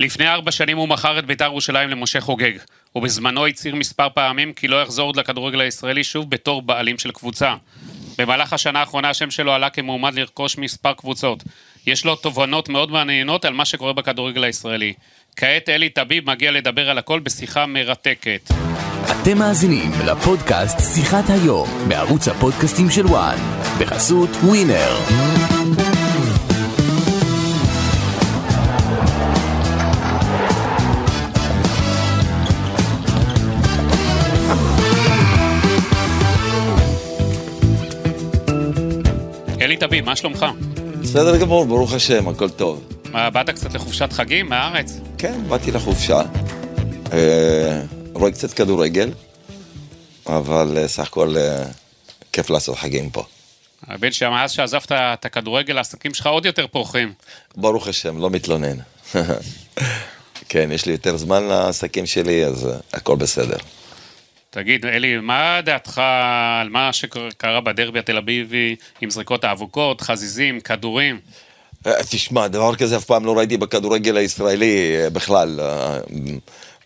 לפני ארבע שנים הוא מכר את בית"ר ירושלים למשה חוגג, ובזמנו הצהיר מספר פעמים כי לא יחזור עוד לכדורגל הישראלי שוב בתור בעלים של קבוצה. במהלך השנה האחרונה השם שלו עלה כמועמד לרכוש מספר קבוצות. יש לו תובנות מאוד מעניינות על מה שקורה בכדורגל הישראלי. כעת אלי טביב מגיע לדבר על הכל בשיחה מרתקת. אתם מאזינים לפודקאסט שיחת היום בערוץ הפודקאסטים של וואן בחסות ווינר. אלי טביב, מה שלומך? בסדר גמור, ברוך השם, הכל טוב. מה, באת קצת לחופשת חגים מהארץ? כן, באתי לחופשה. אה, רואה קצת כדורגל, אבל אה, סך הכל אה, כיף לעשות חגים פה. הבן שמאז שעזבת את הכדורגל, העסקים שלך עוד יותר פורחים. ברוך השם, לא מתלונן. כן, יש לי יותר זמן לעסקים שלי, אז הכל בסדר. תגיד, אלי, מה דעתך על מה שקרה בדרבי התל אביבי עם זריקות האבוקות, חזיזים, כדורים? אה, תשמע, דבר כזה אף פעם לא ראיתי בכדורגל הישראלי אה, בכלל. אה,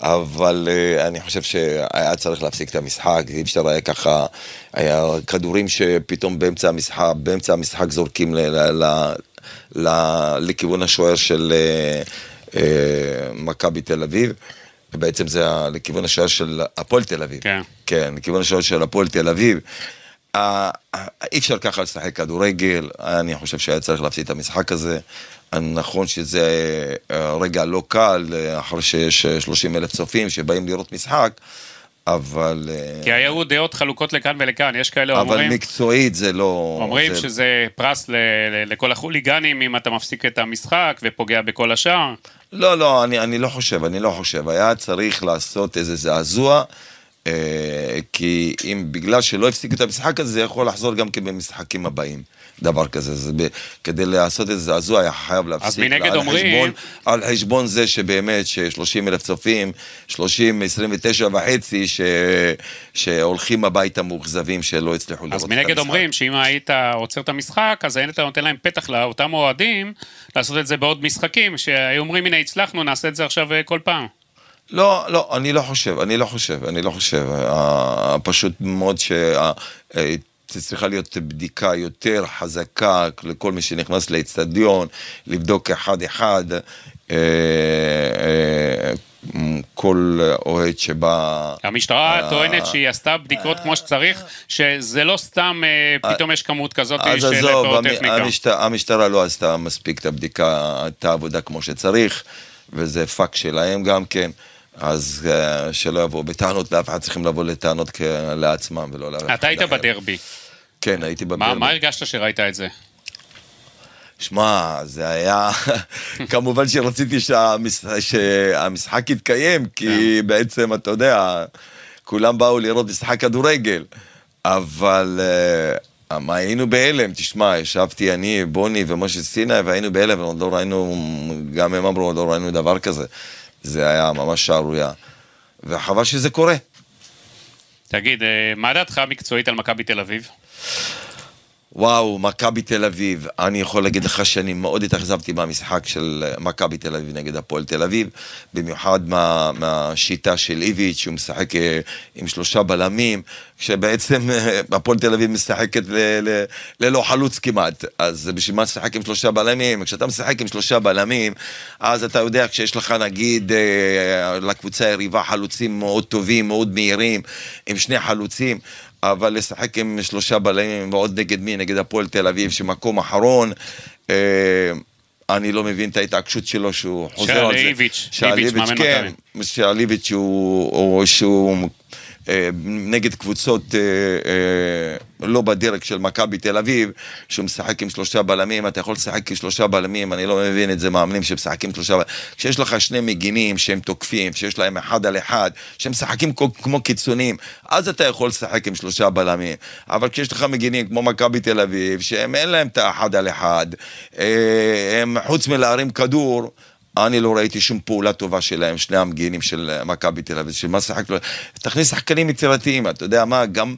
אבל אני חושב שהיה צריך להפסיק את המשחק, אי אפשר היה ככה, היה כדורים שפתאום באמצע המשחק, באמצע המשחק זורקים ל, ל, ל, ל, לכיוון השוער של מכבי תל אביב. בעצם זה לכיוון השוער של הפועל תל אביב. כן. כן, לכיוון השוער של הפועל תל אביב. אה, אה, אי אפשר ככה לשחק כדורגל, אני חושב שהיה צריך להפסיד את המשחק הזה. נכון שזה אה, רגע לא קל, אה, אחרי שיש 30 אלף צופים שבאים לראות משחק, אבל... אה, כי היו דעות חלוקות לכאן ולכאן, יש כאלה אבל אומרים, מקצועית זה לא... אומרים זה... שזה פרס ל- ל- לכל החוליגנים אם אתה מפסיק את המשחק ופוגע בכל השאר. לא, לא, אני, אני לא חושב, אני לא חושב. היה צריך לעשות איזה זעזוע, אה, כי אם בגלל שלא הפסיקו את המשחק הזה, זה יכול לחזור גם כן במשחקים הבאים. דבר כזה, זה ב, כדי לעשות איזה זעזוע היה חייב להפסיק. מנגד על אומרים- חשבון, על חשבון זה שבאמת, ש-30 אלף צופים, 30, 29 וחצי, ש, שהולכים הביתה מאוכזבים שלא הצליחו לראות אז את מנגד המשחק. אומרים שאם היית עוצר את המשחק, אז היית נותן להם פתח לאותם אוהדים לעשות את זה בעוד משחקים, שהיו אומרים, הנה הצלחנו, נעשה את זה עכשיו אה, כל פעם. לא, לא, אני לא חושב, אני לא חושב, אני לא חושב. אה, פשוט מאוד ש... צריכה להיות בדיקה יותר חזקה לכל מי שנכנס לאצטדיון, לבדוק אחד-אחד. אה, אה, כל אוהד שבא... המשטרה אה, טוענת שהיא עשתה בדיקות כמו שצריך, שזה לא סתם אה, פתאום יש כמות כזאת של פירוטכניקה. המשטרה, המשטרה לא עשתה מספיק את הבדיקה, את העבודה כמו שצריך, וזה פאק שלהם גם כן. אז אה, שלא יבואו בטענות לאף אחד, צריכים לבוא לטענות כ- לעצמם ולא לאף אחד אתה היית. בדרבי, כן, הייתי מה בדרבי. מה הרגשת שראית את זה? שמע, זה היה... כמובן שרציתי שהמשחק, שהמשחק יתקיים, כי בעצם, אתה יודע, כולם באו לראות משחק כדורגל. אבל uh, מה, היינו בהלם, תשמע, ישבתי אני, בוני ומשה סיני, והיינו בהלם, עוד לא ראינו, גם הם אמרו, עוד לא ראינו דבר כזה. זה היה ממש שערורייה. וחבל שזה קורה. תגיד, אה, מה דעתך המקצועית על מכבי תל אביב? וואו, מכבי תל אביב, אני יכול להגיד לך שאני מאוד התאכזבתי מהמשחק של אה, מכבי תל אביב נגד הפועל תל אביב, במיוחד מה, מהשיטה של איביץ', שהוא משחק אה, עם שלושה בלמים, שבעצם אה, הפועל תל אביב משחקת ל, ל, ללא חלוץ כמעט, אז בשביל מה לשחק עם שלושה בלמים? כשאתה משחק עם שלושה בלמים, אז אתה יודע, כשיש לך נגיד לקבוצה היריבה חלוצים מאוד טובים, מאוד מהירים, עם שני חלוצים, אבל לשחק עם שלושה בלמים ועוד נגד מי? נגד הפועל תל אביב, שמקום אחרון. אה, אני לא מבין את ההתעקשות שלו שהוא חוזר שעל על זה. איביץ', שעל איביץ', איביץ', מאמן כן, שעל איביץ' הוא, הוא, שהוא אה, נגד קבוצות אה, אה, לא בדרג של מכבי תל אביב, שהוא משחק עם שלושה בלמים, אתה יכול לשחק עם שלושה בלמים, אני לא מבין את זה, מאמנים שמשחקים שלושה בלמים. כשיש לך שני מגינים שהם תוקפים, שיש להם אחד על אחד, שהם משחקים כמו, קיצונים, אז אתה יכול לשחק עם שלושה בלמים. אבל כשיש לך מגינים כמו מכבי תל אביב, שהם אין להם את האחד על אחד, אה, הם חוץ מלהרים כדור, אני לא ראיתי שום פעולה טובה שלהם, שני המגינים של אה, מכבי תל אביב, של מה שחק... תכניס שחקנים יצירתיים, אתה יודע מה, גם,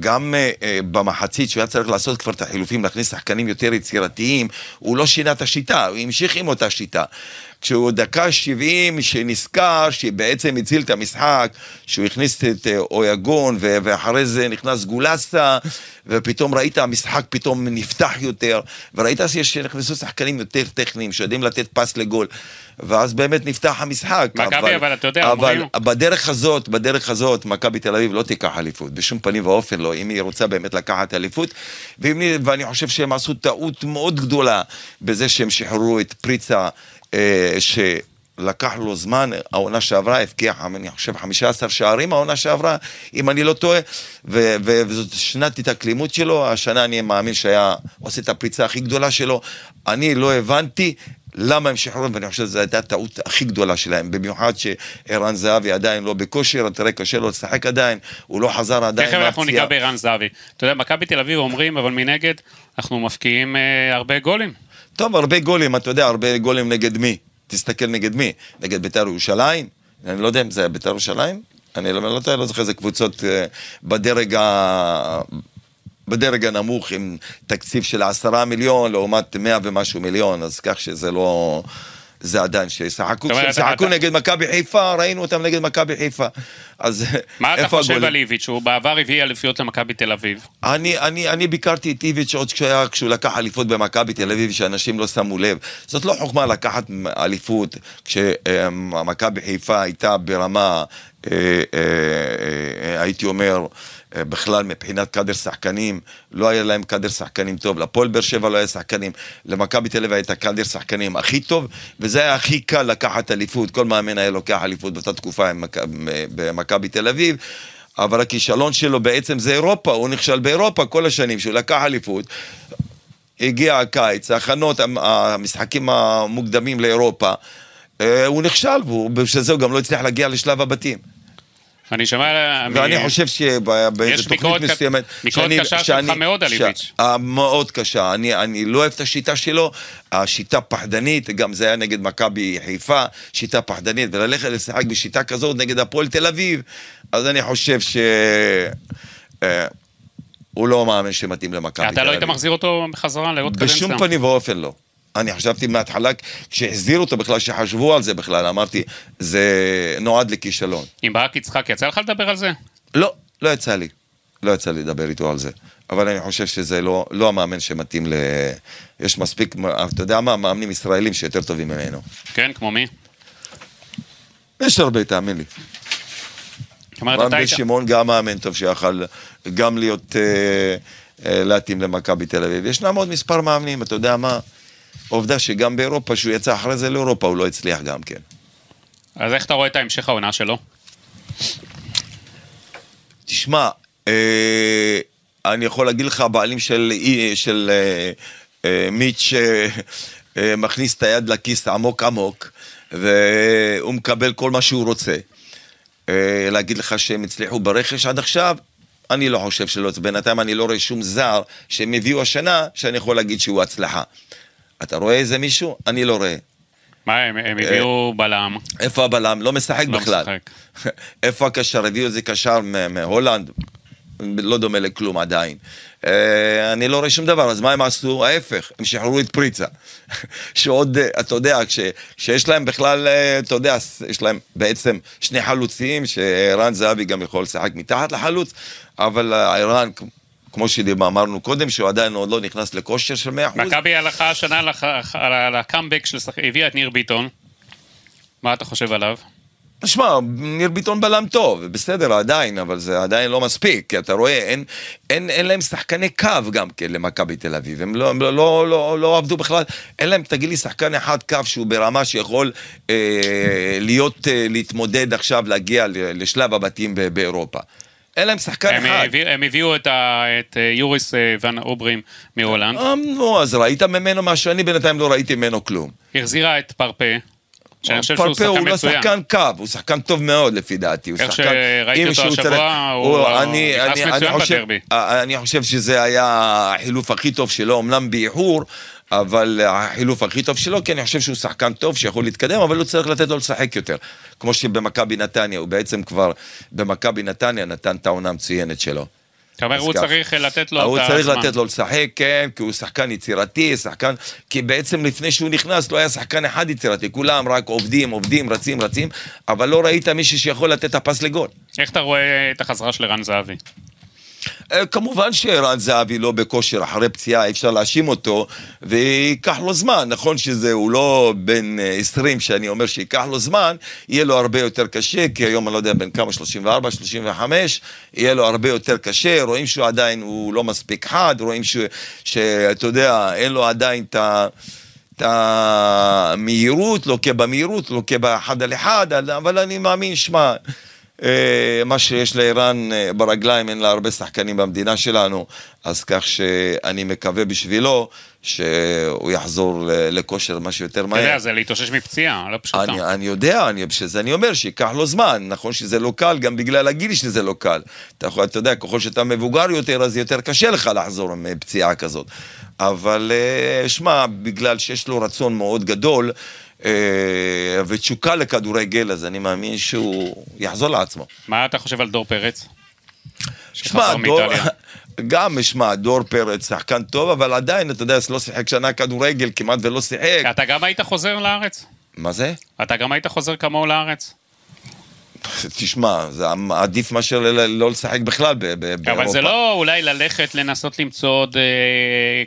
גם אה, במחצית שהוא היה צריך לעשות כבר את החילופים, להכניס שחקנים יותר יצירתיים, הוא לא שינה את השיטה, הוא המשיך עם אותה שיטה. כשהוא דקה 70, שנזכר שבעצם הציל את המשחק, שהוא הכניס את אה, אויגון, ואחרי זה נכנס גולסה, ופתאום ראית המשחק פתאום נפתח יותר, וראית שנכנסו שחקנים יותר טכניים, שיודעים לתת פס לגול, ואז באמת נפתח המשחק. מכבי, אבל אתה יודע, אבל אומרים- בדרך הזאת, בדרך הזאת, מכבי תל אביב לא תיקח אליפות, בשום פנים ואופן לא, אם היא רוצה באמת לקחת אליפות, ואם, ואני חושב שהם עשו טעות מאוד גדולה בזה שהם שחררו את פריצה, שלקח לו זמן, העונה שעברה הבקיע, אני חושב, 15 שערים העונה שעברה, אם אני לא טועה, ו- ו- וזאת שנת התאקלימות שלו, השנה אני מאמין שהיה עושה את הפריצה הכי גדולה שלו, אני לא הבנתי. למה הם שחררו, ואני חושב שזו הייתה הטעות הכי גדולה שלהם, במיוחד שערן זהבי עדיין לא בכושר, תראה, קשה לו לשחק עדיין, הוא לא חזר עדיין תכף אנחנו מהפציעה. ניגע בערן זהבי. אתה יודע, מכבי תל אביב אומרים, אבל מנגד, אנחנו מפקיעים אה, הרבה גולים. טוב, הרבה גולים, אתה יודע, הרבה גולים נגד מי? תסתכל נגד מי? נגד בית"ר ירושלים? אני לא יודע אם זה היה בית"ר ירושלים? אני לא, לא, לא זוכר איזה קבוצות אה, בדרג, ה... בדרג הנמוך עם תקציב של עשרה מיליון לעומת מאה ומשהו מיליון, אז כך שזה לא... זה עדיין שישחקו, כשהם נגד מכבי חיפה, ראינו אותם נגד מכבי חיפה. אז מה אתה איפה חושב הגולים? על איביץ', שהוא בעבר הביא אליפיות למכבי תל אביב? אני, אני, אני ביקרתי את איביץ' עוד כשהיה, כשהוא לקח אליפות במכבי תל אביב, שאנשים לא שמו לב. זאת לא חוכמה לקחת אליפות כשמכבי חיפה הייתה ברמה, אה, אה, אה, הייתי אומר, בכלל מבחינת קאדר שחקנים, לא היה להם קאדר שחקנים טוב, לפועל באר שבע לא היה שחקנים, למכבי תל אביב הייתה קאדר שחקנים הכי טוב, וזה היה הכי קל לקחת אליפות, כל מאמן היה לוקח אליפות באותה תקופה מכ- במכבי תל אביב. אבל הכישלון שלו בעצם זה אירופה, הוא נכשל באירופה כל השנים שהוא לקח אליפות. הגיע הקיץ, ההכנות, המ- המשחקים המוקדמים לאירופה, אה, הוא נכשל, ובשביל זה הוא גם לא הצליח להגיע לשלב הבתים. אני שומע... ואני חושב שבאיזו יש תוכנית ביקורת מסוימת... ביקורת שאני- קשה שלך מאוד על איביץ'. אה, מאוד קשה. אני, אני לא אוהב את השיטה שלו, השיטה פחדנית, גם זה היה נגד מכבי חיפה, שיטה פחדנית, וללכת לשחק בשיטה כזאת נגד הפועל תל אביב, אז אני חושב ש... אה, הוא לא מאמין שמתאים למכבי תל אביב. אתה לא היית מחזיר אותו בחזרה לעוד קדנציה? בשום פנים ואופן לא. אני חשבתי מההתחלה, כשהחזירו אותו בכלל, שחשבו על זה בכלל, אמרתי, זה נועד לכישלון. עם ברק יצחק, יצא לך לדבר על זה? לא, לא יצא לי. לא יצא לי לדבר איתו על זה. אבל אני חושב שזה לא, לא המאמן שמתאים ל... יש מספיק, אתה יודע מה, מאמנים ישראלים שיותר טובים ממנו. כן, כמו מי? יש הרבה, תאמין לי. רן בן. שמעון גם מאמן טוב שיכל גם להיות, אה, אה, להתאים למכבי תל אביב. ישנם עוד מספר מאמנים, אתה יודע מה? עובדה שגם באירופה, שהוא יצא אחרי זה לאירופה, הוא לא הצליח גם כן. אז איך אתה רואה את ההמשך העונה שלו? תשמע, אה, אני יכול להגיד לך, הבעלים של, אי- של אה, אה, מיץ' אה, אה, מכניס את היד לכיס עמוק עמוק, והוא מקבל כל מה שהוא רוצה. אה, להגיד לך שהם הצליחו ברכש עד עכשיו? אני לא חושב שלא. בינתיים אני לא רואה שום זר שהם הביאו השנה, שאני יכול להגיד שהוא הצלחה. אתה רואה איזה מישהו? אני לא רואה. מה, הם, הם הביאו בלם. איפה הבלם? לא משחק לא בכלל. משחק. איפה הקשר? הביאו איזה קשר מהולנד, לא דומה לכלום עדיין. אה, אני לא רואה שום דבר, אז מה הם עשו? ההפך, הם שחררו את פריצה. שעוד, אה, אתה יודע, כש, שיש להם בכלל, אה, אתה יודע, יש להם בעצם שני חלוצים, שערן זהבי גם יכול לשחק מתחת לחלוץ, אבל אה, ערן, כמו שאמרנו קודם, שהוא עדיין עוד לא נכנס לכושר של 100%. מכבי הלכה השנה על הקאמבק של שחק... הביאה את ניר ביטון. מה אתה חושב עליו? שמע, ניר ביטון בלם טוב, בסדר עדיין, אבל זה עדיין לא מספיק, כי אתה רואה, אין, אין, אין להם שחקני קו גם כן למכבי תל אביב, הם לא, הם לא, לא, לא, לא עבדו בכלל, אין להם, תגיד לי, שחקן אחד קו שהוא ברמה שיכול אה, להיות, אה, להתמודד עכשיו, להגיע לשלב הבתים באירופה. אין להם שחקן הם אחד. הביאו- הם הביאו את ה- את אה, יוריס אה, ון אוברים מהולנד. אה, נו, אז ראית ממנו מה שאני בינתיים לא ראיתי ממנו כלום. החזירה את פרפה. שאני חושב שהוא שחקן הוא לא מצוין. שחקן קו, הוא שחקן טוב מאוד לפי דעתי. איך שראיתי אותו השבוע, הוא אני- נכנס אני- אני מצוין חושב- בדרבי. אה, אני חושב שזה היה החילוף הכי טוב שלו, אמנם באיחור, אבל החילוף הכי טוב שלו, כי אני חושב שהוא שחקן טוב שיכול להתקדם, אבל הוא צריך לתת לו לשחק יותר. כמו שבמכבי נתניה, הוא בעצם כבר במכבי נתניה נתן את העונה המצוינת שלו. אתה אומר, הוא כך. צריך לתת לו הוא את צריך הזמן. לתת לו לשחק, כן, כי הוא שחקן יצירתי, שחקן... כי בעצם לפני שהוא נכנס לא היה שחקן אחד יצירתי, כולם רק עובדים, עובדים, רצים, רצים, אבל לא ראית מישהו שיכול לתת את הפס לגול. איך אתה רואה את החזרה של ערן זהבי? אה, כמובן שערן זהבי לא בכושר אחרי פציעה, אי אפשר להאשים אותו, וייקח לו זמן, נכון שזה, הוא לא בן אה, 20 שאני אומר שייקח לו זמן, יהיה לו הרבה יותר קשה, כי היום אני לא יודע בן כמה, 34, 35, יהיה לו הרבה יותר קשה, רואים שהוא עדיין, הוא לא מספיק חד, רואים שאתה יודע, אין לו עדיין את ה... את המהירות, לוקה במהירות, לוקה באחד על אחד, אבל אני מאמין, שמע, אה, מה שיש לערן אה, ברגליים, אין לה הרבה שחקנים במדינה שלנו, אז כך שאני מקווה בשבילו שהוא יחזור לכושר מה שיותר אתה מהר. יודע, זה להתאושש מפציעה, לא פשוטה. אני, אני יודע, אני, שזה אני אומר, שייקח לו זמן, נכון שזה לא קל, גם בגלל הגיל שזה לא קל. אתה, יכול, אתה יודע, ככל שאתה מבוגר יותר, אז יותר קשה לך לחזור מפציעה כזאת. אבל אה, שמע, בגלל שיש לו רצון מאוד גדול, אה, ותשוקה לכדורגל, אז אני מאמין שהוא יחזור לעצמו. מה אתה חושב על דור פרץ? שמע, דור. גם, שמע, דור פרץ שחקן טוב, אבל עדיין, אתה יודע, לא שיחק שנה כדורגל, כמעט ולא שיחק. אתה גם היית חוזר לארץ? מה זה? אתה גם היית חוזר כמוהו לארץ? תשמע, זה עדיף מאשר לא לשחק בכלל באירופה. אבל זה לא אולי ללכת לנסות למצוא עוד אה,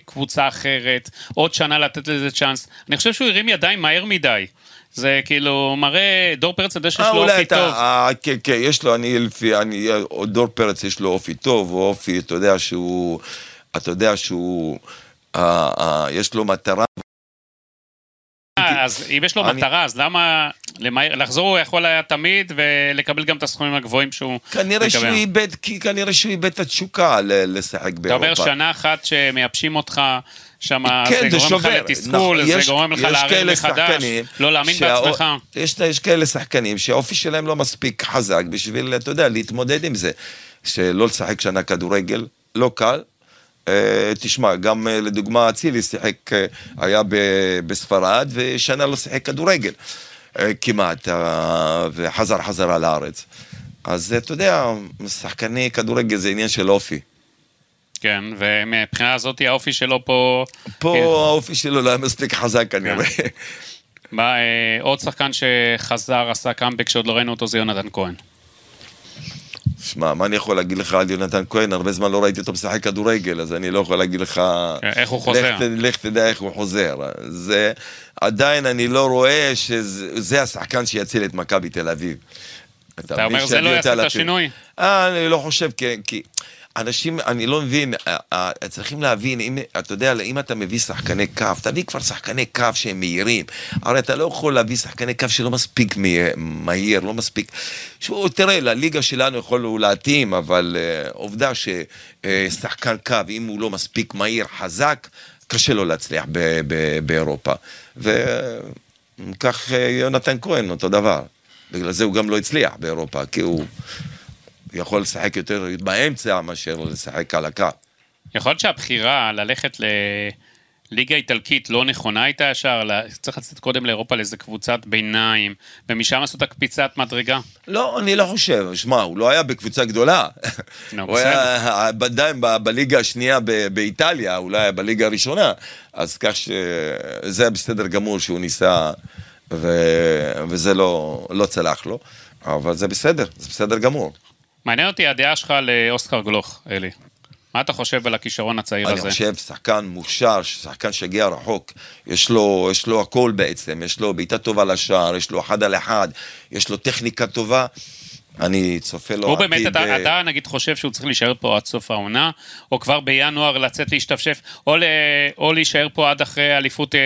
קבוצה אחרת, עוד שנה לתת לזה צ'אנס. אני חושב שהוא הרים ידיים מהר מדי. זה כאילו מראה, דור פרץ יודע שיש אה, לו אופי אתה, טוב. אה, כן, כן, יש לו, אני לפי, אני, דור פרץ יש לו אופי טוב, הוא אופי, אתה יודע שהוא, אתה יודע שהוא, אה, אה, יש לו מטרה, אז אם יש לו אני- מטרה, אז למה למהר- לחזור הוא יכול היה תמיד ולקבל גם את הסכומים הגבוהים שהוא כנראה שהוא מקבל. איבד, כי כנראה שהוא איבד את התשוקה ל- לשחק אתה באירופה. אומר שנה אחת שמייבשים אותך, שם כן, זה זה גורם לך. לתסכול, נכון, זה גורם לך כאלה מחדש, לא להאמין שהאו- בעצמך. יש, יש כאלה שחקנים שהאופי שלהם לא מספיק חזק בשביל, אתה יודע, להתמודד עם זה. שלא לשחק שנה כדורגל, לא קל. אה, תשמע, גם אה, לדוגמה אצילי שיחק, אה, היה בספרד, ושנה לא שיחק כדורגל כמעט, וחזר חזרה לארץ. אז אתה יודע, שחקני כדורגל זה עניין של אופי. כן, ומבחינה הזאת האופי שלו פה... פה כן. האופי שלו לא היה מספיק חזק כנראה. מה, אה, עוד שחקן שחזר, עשה קאמבק שעוד לא ראינו אותו זה יונתן כהן. שמע, מה אני יכול להגיד לך על יונתן כהן? הרבה זמן לא ראיתי אותו משחק כדורגל, אז אני לא יכול להגיד לך... כן, איך הוא חוזר. לך, לך תדע איך הוא חוזר. זה, עדיין אני לא רואה שזה זה השחקן שיציל את מכבי תל אביב. אתה מבין? אומר, זה לא יעשה את השינוי? אה, אני לא חושב, כי, כי אנשים, אני לא מבין, אה, אה, צריכים להבין, אם, אתה יודע, אם אתה מביא שחקני כף, תביא כבר שחקני כף שהם מהירים. הרי אתה לא יכול להביא שחקני כף שלא מספיק מה- מהיר, לא מספיק... שהוא, תראה, לליגה שלנו יכול הוא להתאים, אבל uh, עובדה ששחקן קו, אם הוא לא מספיק מהיר, חזק, קשה לו להצליח ב- ב- באירופה. וכך אה, יונתן כהן, אותו דבר. בגלל זה הוא גם לא הצליח באירופה, כי הוא... יכול לשחק יותר באמצע מאשר לשחק על הקו. יכול להיות שהבחירה ללכת לליגה איטלקית לא נכונה הייתה ישר, צריך לצאת קודם לאירופה לאיזה קבוצת ביניים, ומשם עשו את הקפיצת מדרגה. לא, אני לא חושב. שמע, הוא לא היה בקבוצה גדולה. נו, הוא היה עדיין בליגה השנייה באיטליה, אולי היה בליגה הראשונה. אז כך שזה היה בסדר גמור שהוא ניסה, ו- וזה לא, לא צלח לו. אבל זה בסדר, זה בסדר גמור. מעניין אותי הדעה שלך לאוסקר גלוך, אלי. מה אתה חושב על הכישרון הצעיר אני הזה? חושב שחקן מוכשר, שחקן שהגיע רחוק, יש לו, יש לו הכל בעצם, יש לו בעיטה טובה לשער, יש לו אחד על אחד, יש לו טכניקה טובה. אני צופה לו הוא באמת, אתה, אה, אתה נגיד חושב שהוא צריך להישאר פה עד סוף העונה, או כבר בינואר לצאת להשתפשף, או, ל, או להישאר פה עד אחרי אליפות אה,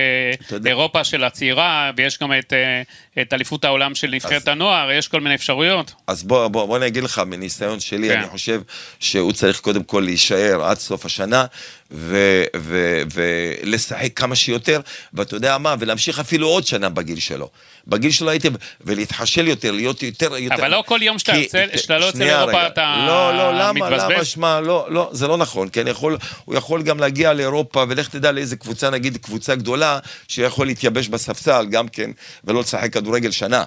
אירופה של הצעירה, ויש גם את, אה, את אליפות העולם של נבחרת אז- הנוער, יש כל מיני אפשרויות. אז בוא, בוא, בוא אני אגיד לך, מניסיון שלי, כן. אני חושב שהוא צריך קודם כל להישאר עד סוף השנה, ו- ו- ולשחק כמה שיותר, ואתה יודע מה, ולהמשיך אפילו עוד שנה בגיל שלו. בגיל שלו הייתי, ולהתחשל יותר, להיות יותר... יותר אבל לא כל יום שאתה כי- יוצא- שאתה לא יוצא לאירופה. אתה לא, לא, למה, מתבזבז? למה, שמע, לא, לא, זה לא נכון, כן, יכול, הוא יכול גם להגיע לאירופה, ולך תדע לאיזה קבוצה, נגיד קבוצה גדולה, שיכול להתייבש בספסל גם כן, ולא לשחק כדורגל שנה.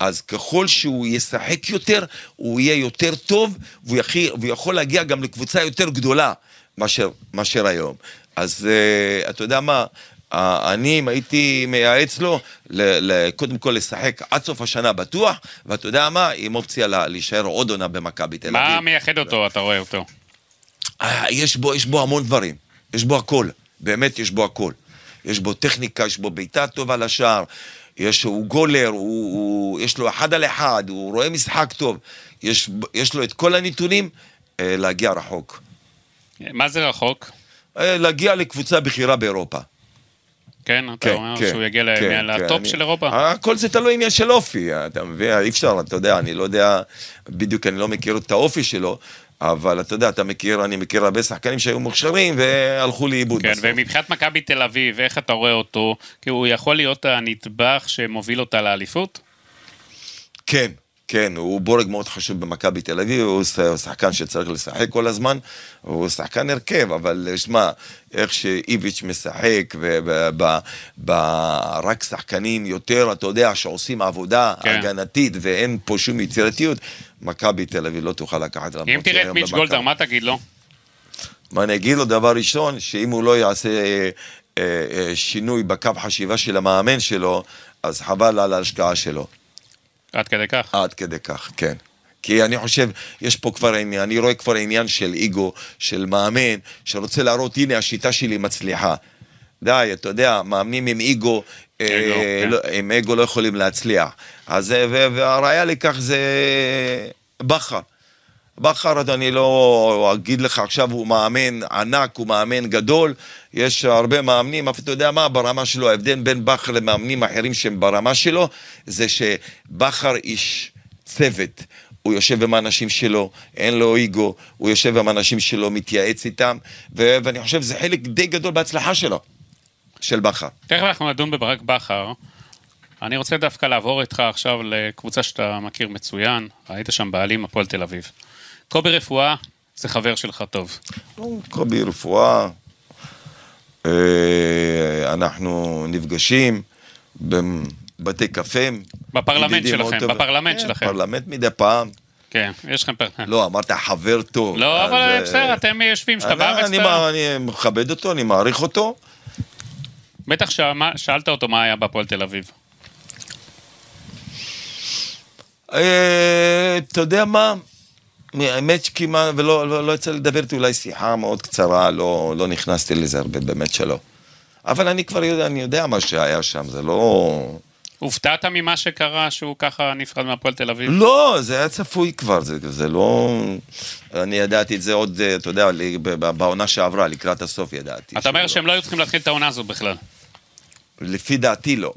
אז ככל שהוא ישחק יותר, הוא יהיה יותר טוב, והוא, יכי, והוא יכול להגיע גם לקבוצה יותר גדולה מאשר, מאשר היום. אז uh, אתה יודע מה, אני, אם הייתי מייעץ לו, קודם כל לשחק עד סוף השנה בטוח, ואתה יודע מה, עם אופציה לה, להישאר עוד עונה במכבי תל אביב. מה מייחד אותו, אתה רואה אותו? אה, יש בו, יש בו המון דברים, יש בו הכל, באמת יש בו הכל. יש בו טכניקה, יש בו בעיטה טובה לשער, יש, הוא גולר, הוא, הוא, יש לו אחד על אחד, הוא רואה משחק טוב, יש, יש לו את כל הנתונים אה, להגיע רחוק. מה זה רחוק? אה, להגיע לקבוצה בכירה באירופה. כן, אתה אומר שהוא יגיע כן, לטופ אני- של אירופה? הכל זה תלוי עניין של אופי, אתה מבין? אי אפשר, אתה יודע, אני לא יודע, בדיוק אני לא מכיר את האופי שלו, אבל אתה יודע, אתה מכיר, אני מכיר הרבה שחקנים שהיו מוכשרים והלכו לאיבוד כן, בסוף. ומבחינת מכבי תל אביב, איך אתה רואה אותו? כי הוא יכול להיות הנדבך שמוביל אותה לאליפות? כן, כן, הוא בורג מאוד חשוב במכבי תל אביב, הוא שחקן שצריך לשחק כל הזמן, הוא שחקן הרכב, אבל שמע, איך שאיביץ' משחק, ורק שחקנים יותר, אתה יודע, שעושים עבודה כן. הגנתית ואין פה שום יצירתיות, מכבי תל אביב לא תוכל לקחת אם תראה את מיץ' גולדהר, מה תגיד לו? מה אני אגיד לו? דבר ראשון, שאם הוא לא יעשה אה, אה, אה, שינוי בקו חשיבה של המאמן שלו, אז חבל על ההשקעה שלו. עד כדי כך. עד כדי כך, כן. כי אני חושב, יש פה כבר עניין, אני רואה כבר עניין של אגו, של מאמן, שרוצה להראות, הנה, השיטה שלי מצליחה. די, אתה יודע, מאמנים עם אגו, אה, כן. לא, עם אגו לא יכולים להצליח. אז, והראיה לכך זה בכר. בכר, אני לא אגיד לך עכשיו, הוא מאמן ענק, הוא מאמן גדול. יש הרבה מאמנים, אבל אתה יודע מה, ברמה שלו, ההבדל בין בכר למאמנים אחרים שהם ברמה שלו, זה שבכר איש צוות. הוא יושב עם האנשים שלו, אין לו איגו, הוא יושב עם האנשים שלו, מתייעץ איתם, ו- ואני חושב שזה חלק די גדול בהצלחה שלו, של בכר. תכף אנחנו נדון בברק בכר. אני רוצה דווקא לעבור איתך עכשיו לקבוצה שאתה מכיר מצוין, היית שם בעלים, הפועל תל אביב. קובי רפואה זה חבר שלך טוב. קובי רפואה, אה, אנחנו נפגשים בבתי קפה. בפרלמנט שלכם. בפרלמנט כן, שלכם. פרלמנט מדי פעם. כן, יש לכם פר... לא, אמרת חבר טוב. לא, אבל אה, בסדר, אתם יושבים, שאתה בארץ, אני מכבד אותו, אני מעריך אותו. בטח שאלת אותו מה היה בהפועל תל אביב. אה, אתה יודע מה? האמת שכמעט, ולא לא, לא יצא לדבר איתי, אולי שיחה מאוד קצרה, לא, לא נכנסתי לזה הרבה, באמת שלא. אבל אני כבר יודע, אני יודע מה שהיה שם, זה לא... הופתעת ממה שקרה שהוא ככה נפרד מהפועל תל אביב? לא, זה היה צפוי כבר, זה, זה לא... אני ידעתי את זה עוד, אתה יודע, בעונה שעברה, לקראת הסוף ידעתי. אתה אומר. שהם לא היו צריכים להתחיל את העונה הזו בכלל. לפי דעתי לא.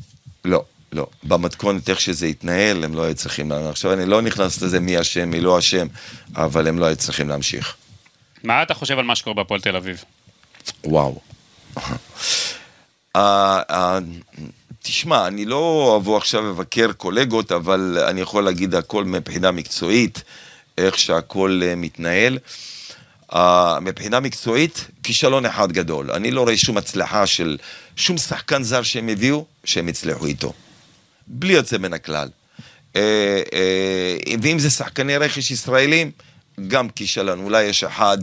לא, לא. במתכונת איך שזה התנהל, הם לא היו צריכים... עכשיו, אני לא נכנס לזה מי אשם, מי לא אשם, אבל הם לא היו צריכים להמשיך. מה אתה חושב על מה שקורה בהפועל תל אביב? וואו. אה, אה, תשמע, אני לא אבוא עכשיו לבקר קולגות, אבל אני יכול להגיד הכל מבחינה מקצועית, איך שהכל אה, מתנהל. אה, מבחינה מקצועית, כישלון אחד גדול. אני לא רואה שום הצלחה של שום שחקן זר שהם הביאו, שהם הצליחו איתו. בלי יוצא מן הכלל. אה, אה, ואם זה שחקני רכש ישראלים, גם כישלון. אולי יש אחד,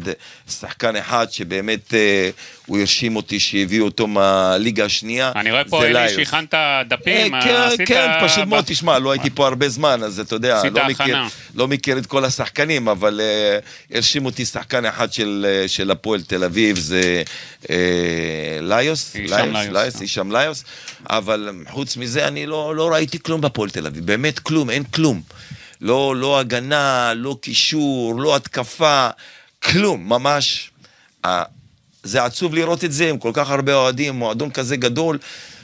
שחקן אחד שבאמת אה, הוא הרשים אותי שהביאו אותו מהליגה השנייה. אני רואה פה אלי. שהכנת דפים, אה, כן, עשית... כן, פשוט מאוד, תשמע, לא הייתי פה הרבה זמן, אז אתה יודע, לא מכיר. לא מכיר את כל השחקנים, אבל אה, הרשים אותי שחקן אחד של, אה, של הפועל תל אביב, זה אה, ליוס, ליוס. ליוס, הישאם ליוס, אבל חוץ מזה אני לא, לא ראיתי כלום בהפועל תל אביב, באמת כלום, אין כלום. לא, לא הגנה, לא קישור, לא התקפה, כלום, ממש. אה, זה עצוב לראות את זה עם כל כך הרבה אוהדים, מועדון כזה גדול,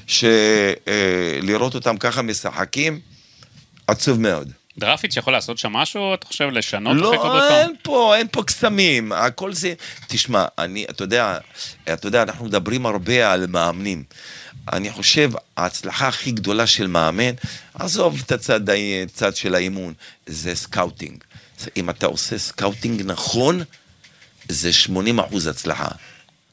שלראות אותם ככה משחקים, עצוב מאוד. דרפיץ' יכול לעשות שם משהו, אתה חושב, לשנות לא? אין פה, אין פה קסמים, הכל זה... תשמע, אני, אתה יודע, אתה יודע, אנחנו מדברים הרבה על מאמנים. אני חושב, ההצלחה הכי גדולה של מאמן, עזוב את הצד, הצד של האימון, זה scouting. אם אתה עושה scouting נכון, זה 80 אחוז הצלחה.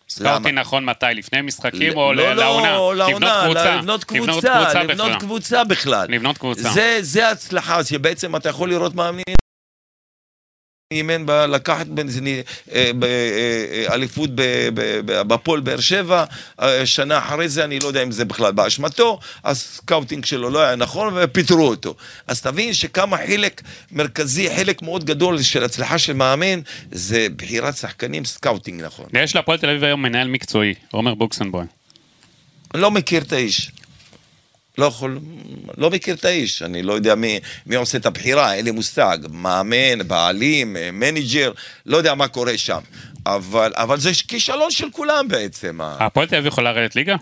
scouting נכון מתי? לפני משחקים או לא, ל- לעונה? לא, לבנות לעונה, קבוצה. לבנות לבנות קבוצה, קבוצה לבנות. קבוצה בכלל. לבנות קבוצה. זה, זה הצלחה, שבעצם אתה יכול לראות מאמנים. אימן ב- לקחת אה, אה, אה, אליפות בהפועל באר שבע, אה, שנה אחרי זה, אני לא יודע אם זה בכלל באשמתו, ה scouting שלו לא היה נכון ופיטרו אותו. אז תבין שכמה חלק מרכזי, חלק מאוד גדול של הצלחה של מאמן, זה בחירת שחקנים, scouting נכון. יש להפועל תל אביב היום מנהל מקצועי, עומר בוקסנבוים. אני לא מכיר את האיש. לא יכול, לא מכיר את האיש, אני לא יודע מי, מי עושה את הבחירה, אין לי מושג. מאמן, בעלים, אה, מנג'ר, לא יודע מה קורה שם. אבל, אבל זה כישלון של כולם בעצם. הפועל תל אביב יכולה לרדת ליגה?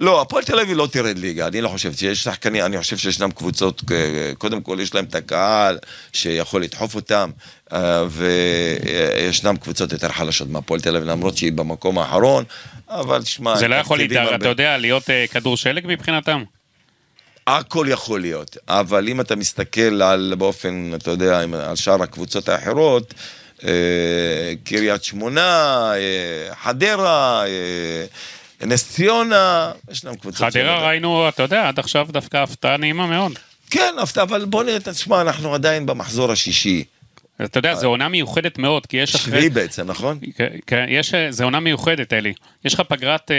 לא, הפועל תל אביב לא תרד ליגה, אני לא חושב שיש שחקנים, אני חושב שישנם קבוצות, אה, קודם כל יש להם את הקהל שיכול לדחוף אותם, וישנם קבוצות יותר חלשות מהפועל תל אביב, למרות שהיא במקום האחרון, אבל תשמע... זה לא יכול להתאר, הרבה- אתה יודע, להיות אה, כדור שלג מבחינתם? הכל יכול להיות, אבל אם אתה מסתכל על באופן, אתה יודע, על שאר הקבוצות האחרות, אה, קריית שמונה, אה, חדרה, אה, נס ציונה, ישנם קבוצות... חדרה ראינו, אתה יודע, עד עכשיו דווקא הפתעה נעימה מאוד. כן, אבל בוא נראה, תשמע, אנחנו עדיין במחזור השישי. אתה יודע, זו עונה מיוחדת מאוד, כי יש אחרי... שביעי בעצם, נכון? כן, כן, יש, אה, זו עונה מיוחדת, אלי. יש לך פגרת אה,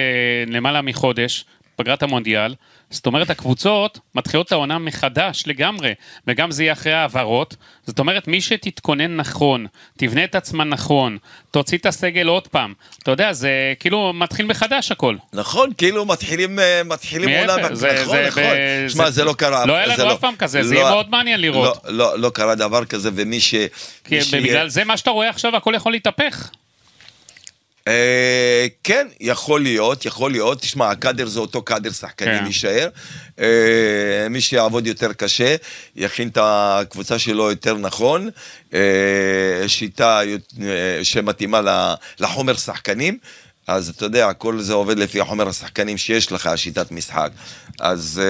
למעלה מחודש, פגרת המונדיאל, זאת אומרת, הקבוצות מתחילות את העונה מחדש לגמרי, וגם זה יהיה אחרי העברות. זאת אומרת, מי שתתכונן נכון, תבנה את עצמה נכון, תוציא את הסגל עוד פעם. אתה יודע, זה כאילו מתחיל מחדש הכל. נכון, כאילו מתחילים, אה, מתחילים עונה, זה- נכון, זה- נכון. שמע, זה- זה לא קרה. לא היה לנו זה אף פעם כזה, זה יהיה מאוד מעניין לראות. לא, לא, לא קרה דבר כזה, ומי ש... כי בגלל זה מה שאתה רואה עכשיו, הכל יכול להתהפך. אה, כן, יכול להיות, יכול להיות. תשמע, הקאדר זה אותו קאדר שחקנים כן. יישאר. אה, מי שיעבוד יותר קשה, יכין את הקבוצה שלו יותר נכון. אה, שיטה שמתאימה לחומר שחקנים. אז אתה יודע, כל זה עובד לפי החומר השחקנים שיש לך, שיטת משחק. אז...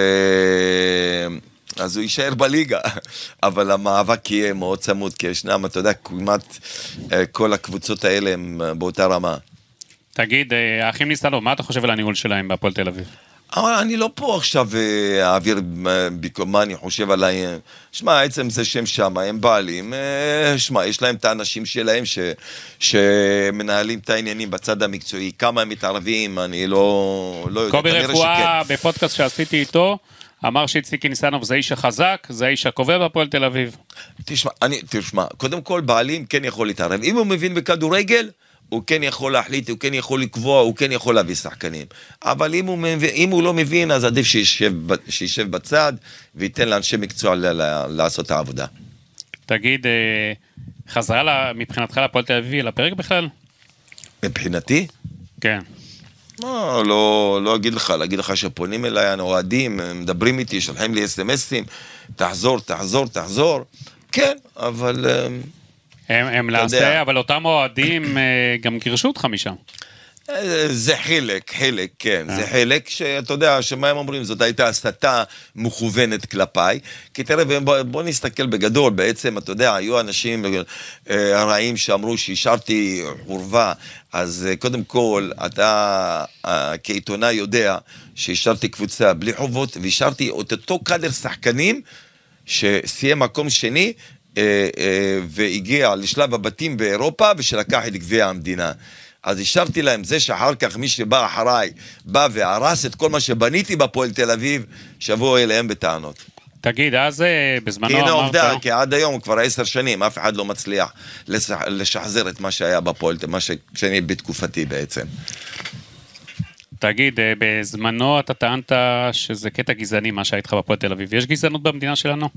אה, אז הוא יישאר בליגה, אבל המאבק יהיה מאוד צמוד, כי ישנם, אתה יודע, כמעט אה, כל הקבוצות האלה הם אה, באותה רמה. תגיד, אה, האחים ניסנוב, מה אתה חושב על הניהול שלהם בהפועל תל אביב? אבל אני לא פה עכשיו אה, אעביר אה, מה אני חושב עליי. אה, שמע, עצם זה שהם שם, הם בעלים, אה, שמע, יש להם את האנשים שלהם ש, שמנהלים את העניינים בצד המקצועי. כמה הם מתערבים, אני לא, לא יודע. קובי רפואה, שכן. בפודקאסט שעשיתי איתו, אמר שאיציקי ניסנוב זה האיש החזק, זה האיש הקובע בהפועל תל אביב. תשמע, אני, תשמע, קודם כל בעלים כן יכול להתערב. אם הוא מבין בכדורגל, הוא כן יכול להחליט, הוא כן יכול לקבוע, הוא כן יכול להביא שחקנים. אבל אם הוא, מבין, אם הוא לא מבין, אז עדיף שישב, שישב בצד וייתן לאנשי מקצוע ל- ל- לעשות את העבודה. תגיד, אה, חזרה מבחינתך להפועל תל אביב לפרק בכלל? מבחינתי, כן. לא, לא, לא אגיד לך, להגיד לך שפונים אליי אוהדים, הם מדברים איתי, שולחים לי אס.אם.אסים, תחזור, תחזור, תחזור. כן, אבל... אה, הם, הם לעשה. אבל אותם אוהדים אה, גם גירשו אותך משם. זה חלק, חלק, כן, אה. זה חלק שאתה יודע, שמה הם אומרים, זאת הייתה הסתה מכוונת כלפיי. כי תראה, בוא, בוא נסתכל בגדול, בעצם, אתה יודע, היו אנשים אה, רעים שאמרו שהשארתי חורבה, אז אה, קודם כל, אתה כעיתונאי יודע שהשארתי קבוצה בלי חובות, והשארתי את אותו קאדר שחקנים שסיים מקום שני. והגיע לשלב הבתים באירופה ושלקח את גביע המדינה. אז השארתי להם זה שאחר כך מי שבא אחריי בא והרס את כל מה שבניתי בהפועל תל אביב, שיבואו אליהם בטענות. תגיד, אז אה, בזמנו כי הנה אמרת... עובדה, כי עד היום, כבר עשר שנים, אף אחד לא מצליח לש- לשחזר את מה שהיה בהפועל, מה ש... שאני בתקופתי בעצם. תגיד, אה, בזמנו אתה טענת שזה קטע גזעני מה שהיה איתך בהפועל תל אביב. יש גזענות במדינה שלנו?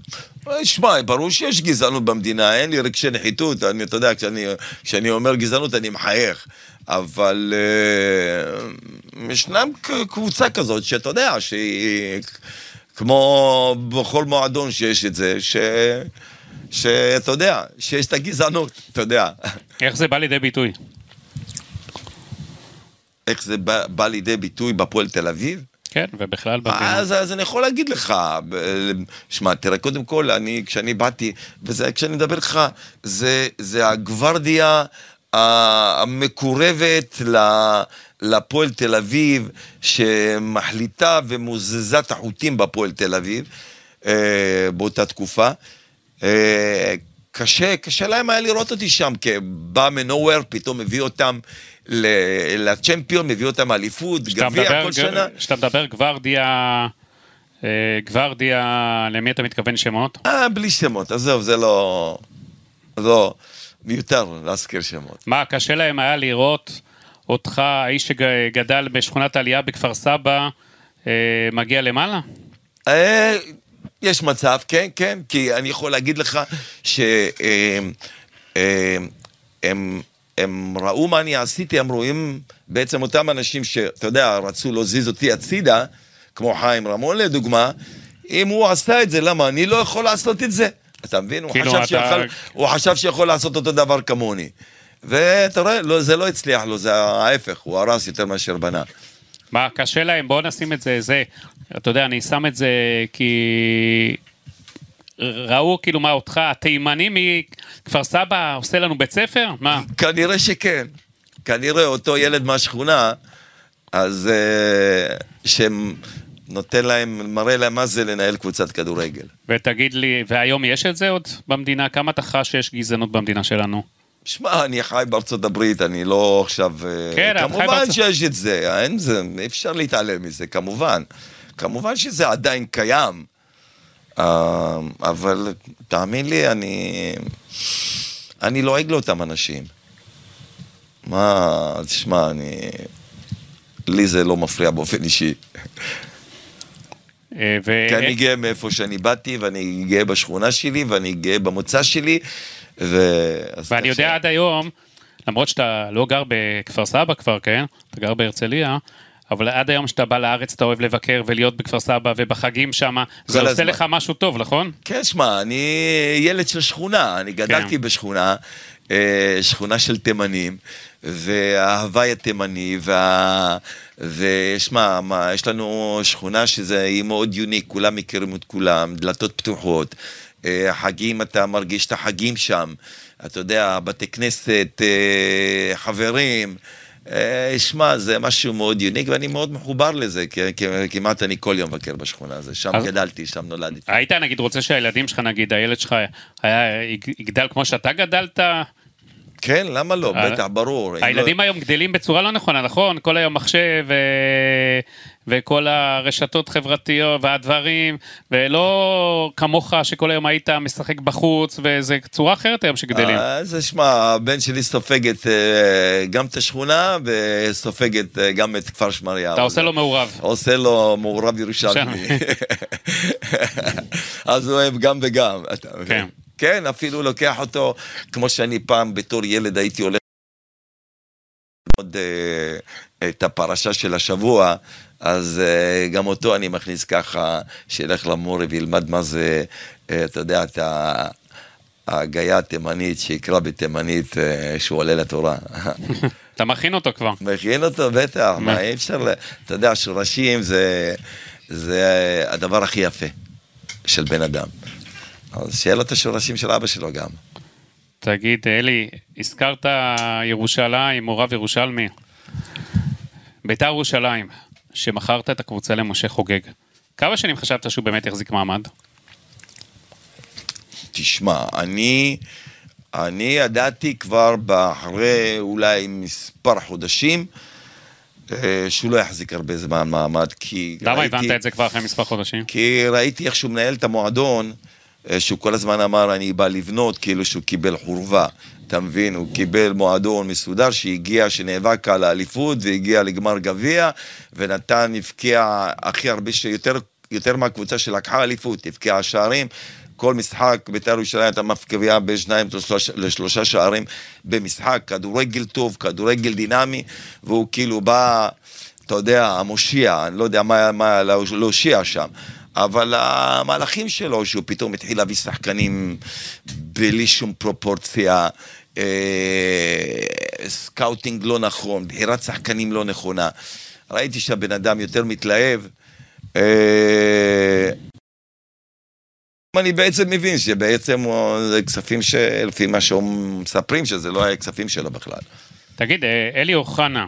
שמע, ברור שיש גזענות במדינה, אין לי רגשי נחיתות, אני, אתה יודע, כשאני, כשאני אומר גזענות אני מחייך, אבל uh, ישנם קבוצה כזאת שאתה יודע, שהיא כמו בכל מועדון שיש את זה, ש... שאתה יודע, שיש את הגזענות, אתה יודע. איך זה בא לידי ביטוי? איך זה בא, בא לידי ביטוי בפועל תל אביב? כן, ובכלל. אז, אז אני יכול להגיד לך, שמע, תראה, קודם כל, אני, כשאני באתי, וזה, כשאני מדבר איתך, זה, זה הגוורדיה המקורבת ל- לפועל תל אביב, שמחליטה ומוזזה את החוטים בפועל תל אביב אה, באותה תקופה. אה, קשה, קשה להם היה לראות אותי שם, כי בא מנוהוור, פתאום מביא אותם לצ'מפיון, מביא אותם אליפות, גביע כל שנה. כשאתה מדבר גוורדיה, אה, גוורדיה, למי אתה מתכוון שמות? אה, בלי שמות, עזוב, זה לא... לא, מיותר להזכיר שמות. מה, קשה להם היה לראות אותך, האיש שגדל בשכונת העלייה בכפר סבא, אה, מגיע למעלה? אה, יש מצב, כן, כן, כי אני יכול להגיד לך שהם הם, הם, הם ראו מה אני עשיתי, הם רואים בעצם אותם אנשים שאתה יודע, רצו להזיז אותי הצידה, כמו חיים רמון לדוגמה, אם הוא עשה את זה, למה אני לא יכול לעשות את זה? אתה מבין? הוא, כאילו, חשב אתה- שיכול, הוא חשב שיכול לעשות אותו דבר כמוני. ואתה רואה, לא, זה לא הצליח לו, זה ההפך, הוא הרס יותר מאשר בנה. מה, קשה להם, בואו נשים את זה, זה, אתה יודע, אני שם את זה כי... ראו כאילו מה אותך, התימני מכפר סבא עושה לנו בית ספר? מה? כנראה שכן. כנראה אותו ילד מהשכונה, אז אה, שנותן להם, מראה להם מה זה לנהל קבוצת כדורגל. ותגיד לי, והיום יש את זה עוד במדינה? כמה אתה חש שיש גזענות במדינה שלנו? שמע, אני חי בארצות הברית, אני לא עכשיו... אה, כן, אתה חי כמובן בארצות- שיש את זה, אין זה, אפשר להתעלם מזה, כמובן. כמובן שזה עדיין קיים, אה, אבל תאמין לי, אני... אני לועג לאותם אנשים. מה, תשמע, אני... לי זה לא מפריע באופן אישי. אה, ו... כי אני גאה מאיפה שאני באתי, ואני גאה בשכונה שלי, ואני גאה במוצא שלי, ו... ואני יודע עד היום, למרות שאתה לא גר בכפר סבא כבר, כן? אתה גר בהרצליה, אבל עד היום שאתה בא לארץ אתה אוהב לבקר ולהיות בכפר סבא ובחגים שם, זה עושה הזמן. לך משהו טוב, נכון? כן, שמע, אני ילד של שכונה, אני גדלתי כן. בשכונה, אה, שכונה של תימנים, וההוואי התימני, וה... ושמע, מה, יש לנו שכונה שזה היא מאוד יוניק, כולם מכירים את כולם, דלתות פתוחות, אה, חגים, אתה מרגיש את החגים שם, אתה יודע, בתי כנסת, אה, חברים. אה, שמע, זה משהו מאוד יוניק, ואני מאוד מחובר לזה, כי כמעט אני כל יום מבקר בשכונה הזו, שם אז- גדלתי, שם נולדתי. היית נגיד רוצה שהילדים שלך, נגיד הילד שלך היה, יג- יגדל כמו שאתה גדלת? כן, למה לא? ה- בטח, ברור. אם הילדים לא... היום גדלים בצורה לא נכונה, נכון? כל היום מחשב ו... וכל הרשתות חברתיות והדברים, ולא כמוך שכל היום היית משחק בחוץ, וזה צורה אחרת היום שגדלים. אז שמע, הבן שלי סופג את, אה, גם את השכונה וסופג את, אה, גם את כפר שמריהו. אתה עושה לו מעורב. עושה לו מעורב ירושלמי. אז הוא אוהב גם וגם. כן. כן, אפילו לוקח אותו, כמו שאני פעם בתור ילד הייתי הולך אה, את הפרשה של השבוע, אז אה, גם אותו אני מכניס ככה, שילך למורה וילמד מה זה, אה, אתה יודע, את. ההגייה התימנית, שיקרא בתימנית אה, שהוא עולה לתורה. אתה מכין אותו כבר. מכין אותו, בטח, מה, אי אפשר, אתה יודע, שורשים זה, זה הדבר הכי יפה של בן אדם. אז שיהיה לו את השורשים של אבא שלו גם. תגיד, אלי, הזכרת ירושלים, מורב ירושלמי. ביתר ירושלים, שמכרת את הקבוצה למשה חוגג. כמה שנים חשבת שהוא באמת יחזיק מעמד? תשמע, אני, אני ידעתי כבר אחרי אולי מספר חודשים אה, שהוא לא יחזיק הרבה זמן מעמד, כי למה ראיתי- הבנת את זה כבר אחרי מספר חודשים? כי ראיתי איך שהוא מנהל את המועדון, אה, שהוא כל הזמן אמר, אני בא לבנות, כאילו שהוא קיבל חורבה. אתה מבין? הוא קיבל מועדון מסודר שהגיע, שנאבק על האליפות והגיע לגמר גביע, ונתן, הבקיע הכי הרבה, שיותר יותר מהקבוצה שלקחה אליפות, הבקיע שערים. כל משחק, בית"ר ירושלים הייתה מבקיעה בין שניים לשלושה, שערים במשחק, כדורגל טוב, כדורגל דינמי, והוא כאילו בא, אתה יודע, המושיע, אני לא יודע מה, מה להושיע שם. אבל המהלכים שלו, שהוא פתאום התחיל להביא שחקנים בלי שום פרופורציה, scouting לא נכון, בחירת שחקנים לא נכונה. ראיתי שהבן אדם יותר מתלהב. אה, אני בעצם מבין שבעצם זה כספים שלפי מה שהם מספרים, שזה לא היה כספים שלו בכלל. תגיד, אה, אלי אוחנה,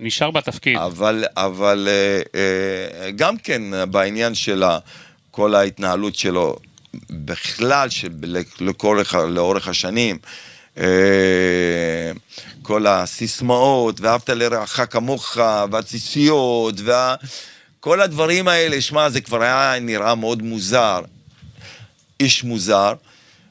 נשאר בתפקיד. אבל, אבל אה, אה, גם כן בעניין של כל ההתנהלות שלו, בכלל, שלאורך, לאורך השנים, אה, כל הסיסמאות, ואהבת לרעך כמוך, והציציות, וכל הדברים האלה, שמע, זה כבר היה נראה מאוד מוזר. איש מוזר,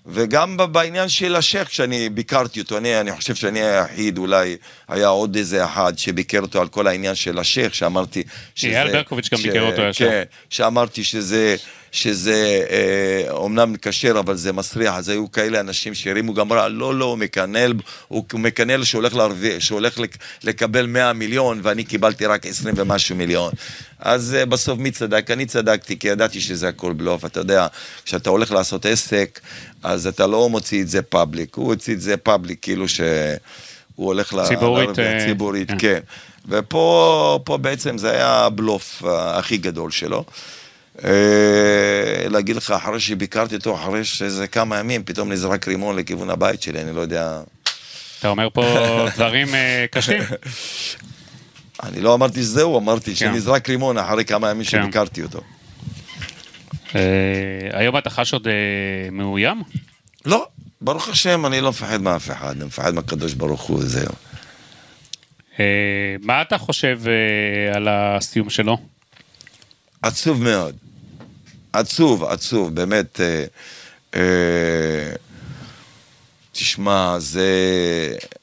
וגם בעניין של השייח, כשאני ביקרתי אותו, אני, אני חושב שאני היחיד, אולי היה עוד איזה אחד שביקר אותו על כל העניין של השייח, שאמרתי שזה... אייל ברקוביץ' גם ביקר אותו ישר. כן, שאמרתי שזה, שזה אה, אומנם כשר, אבל זה מסריח, אז היו כאלה אנשים שהרימו גם רע, לא, לא, הוא מקנל, הוא מקנל שהולך, להרוויח, שהולך לק, לקבל 100 מיליון, ואני קיבלתי רק 20 ומשהו מיליון. אז אה, בסוף מי צדק? אני צדקתי, כי ידעתי שזה הכל בלוף. אתה יודע, כשאתה הולך לעשות עסק, אז אתה לא מוציא את זה פאבליק, הוא הוציא את זה פאבליק, כאילו שהוא הולך ל- ציבורית, להרוויח, אה, ציבורית, כן. כן. ופה פה בעצם זה היה הבלוף אה, הכי גדול שלו. אה, להגיד לך, אחרי שביקרתי אותו, אחרי שזה כמה ימים, פתאום נזרק רימון לכיוון הבית שלי, אני לא יודע... אתה אומר פה דברים אה, קשים. אני לא אמרתי שזהו, אמרתי כן. שנזרק רימון אחרי כמה ימים כן. שביקרתי אותו. אה, היום אתה חש עוד מאוים? לא, ברוך השם, אני לא מפחד מאף אחד, אני מפחד מהקדוש ברוך הוא, זהו. מה אתה חושב על הסיום שלו? עצוב מאוד. עצוב, עצוב, באמת. אה, אה, תשמע, זה,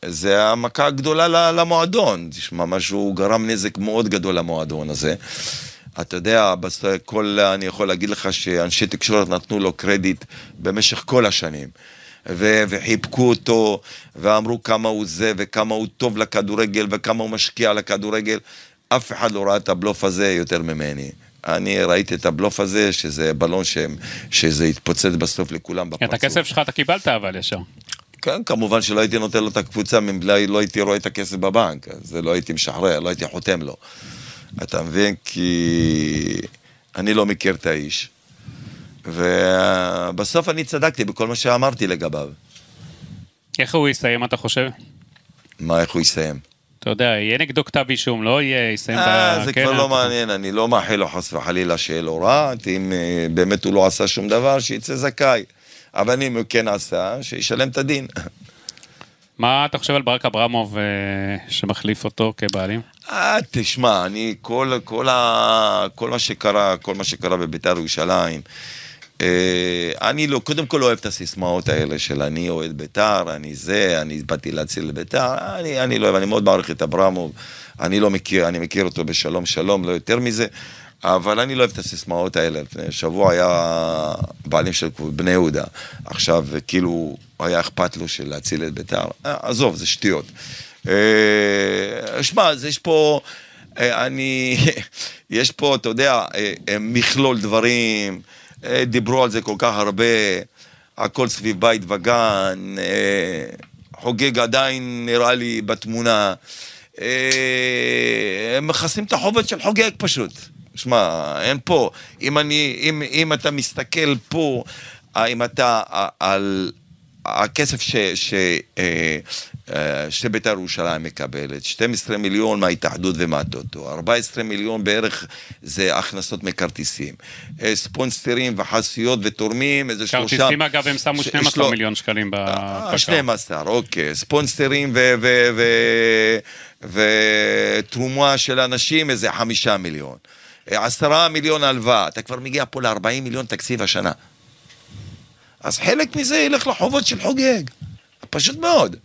זה המכה הגדולה למועדון. תשמע, משהו, גרם נזק מאוד גדול למועדון הזה. אתה יודע, כל, אני יכול להגיד לך שאנשי תקשורת נתנו לו קרדיט במשך כל השנים. ו- וחיבקו אותו, ואמרו כמה הוא זה, וכמה הוא טוב לכדורגל, וכמה הוא משקיע לכדורגל. אף אחד לא ראה את הבלוף הזה יותר ממני. אני ראיתי את הבלוף הזה, שזה בלון ש- שזה התפוצץ בסוף לכולם בפרצוף. את הכסף שלך אתה קיבלת אבל ישר. כן, כמובן שלא הייתי נותן לו את הקבוצה, מבלי לא הייתי רואה את הכסף בבנק, אז לא הייתי משחרר, לא הייתי חותם לו. אתה מבין? כי אני לא מכיר את האיש. ובסוף אני צדקתי בכל מה שאמרתי לגביו. איך הוא יסיים אתה חושב? מה, איך הוא יסיים? אתה יודע, יהיה נגדו כתב אישום, לא יהיה, יסיים אה, זה בכלא. כבר לא מעניין, אני לא מאחל לו חס וחלילה שיהיה לו רע, אם אה, באמת הוא לא עשה שום דבר, שיצא זכאי. אבל אם הוא כן עשה, שישלם את הדין. מה אתה חושב על ברק אברמוב אה, שמחליף אותו כבעלים? אה, תשמע, אני, כל, כל, ה, כל מה שקרה, כל מה שקרה בביתר ירושלים, אני לא, קודם כל אוהב את הסיסמאות האלה של אני אוהד ביתר, אני זה, אני באתי להציל לביתר, אני, אני לא אוהב, אני מאוד מעריך את אברמוב, אני לא מכיר, אני מכיר אותו בשלום שלום, לא יותר מזה, אבל אני לא אוהב את הסיסמאות האלה. לפני שבוע היה בעלים של בני יהודה, עכשיו כאילו היה אכפת לו של להציל את ביתר, אה, עזוב, זה שטויות. אה, שמע, יש פה, אה, אני, יש פה, אתה יודע, אה, אה, מכלול דברים, אה, דיברו על זה כל כך הרבה, הכל סביב בית וגן, אה, חוגג עדיין נראה לי בתמונה, אה, הם מכסים את החובות של חוגג פשוט. שמע, אין פה, אם אני, אם, אם אתה מסתכל פה, אה, אם אתה אה, על הכסף ש, ש, אה, אה, שבית"ר ירושלים מקבלת, 12 מיליון מההתאחדות ומהטוטו, 14 מיליון בערך זה הכנסות מכרטיסים, אה, ספונסרים וחסויות ותורמים, איזה שלושה... כרטיסים אגב הם שמו ש- 12 שלו- מיליון שקלים בקרקע. 12, אוקיי. ספונסרים ו- ו- ו- ותרומה של אנשים, איזה חמישה מיליון. עשרה מיליון הלוואה, אתה כבר מגיע פה ל-40 מיליון תקציב השנה. אז חלק מזה ילך לחובות של חוגג. פשוט מאוד.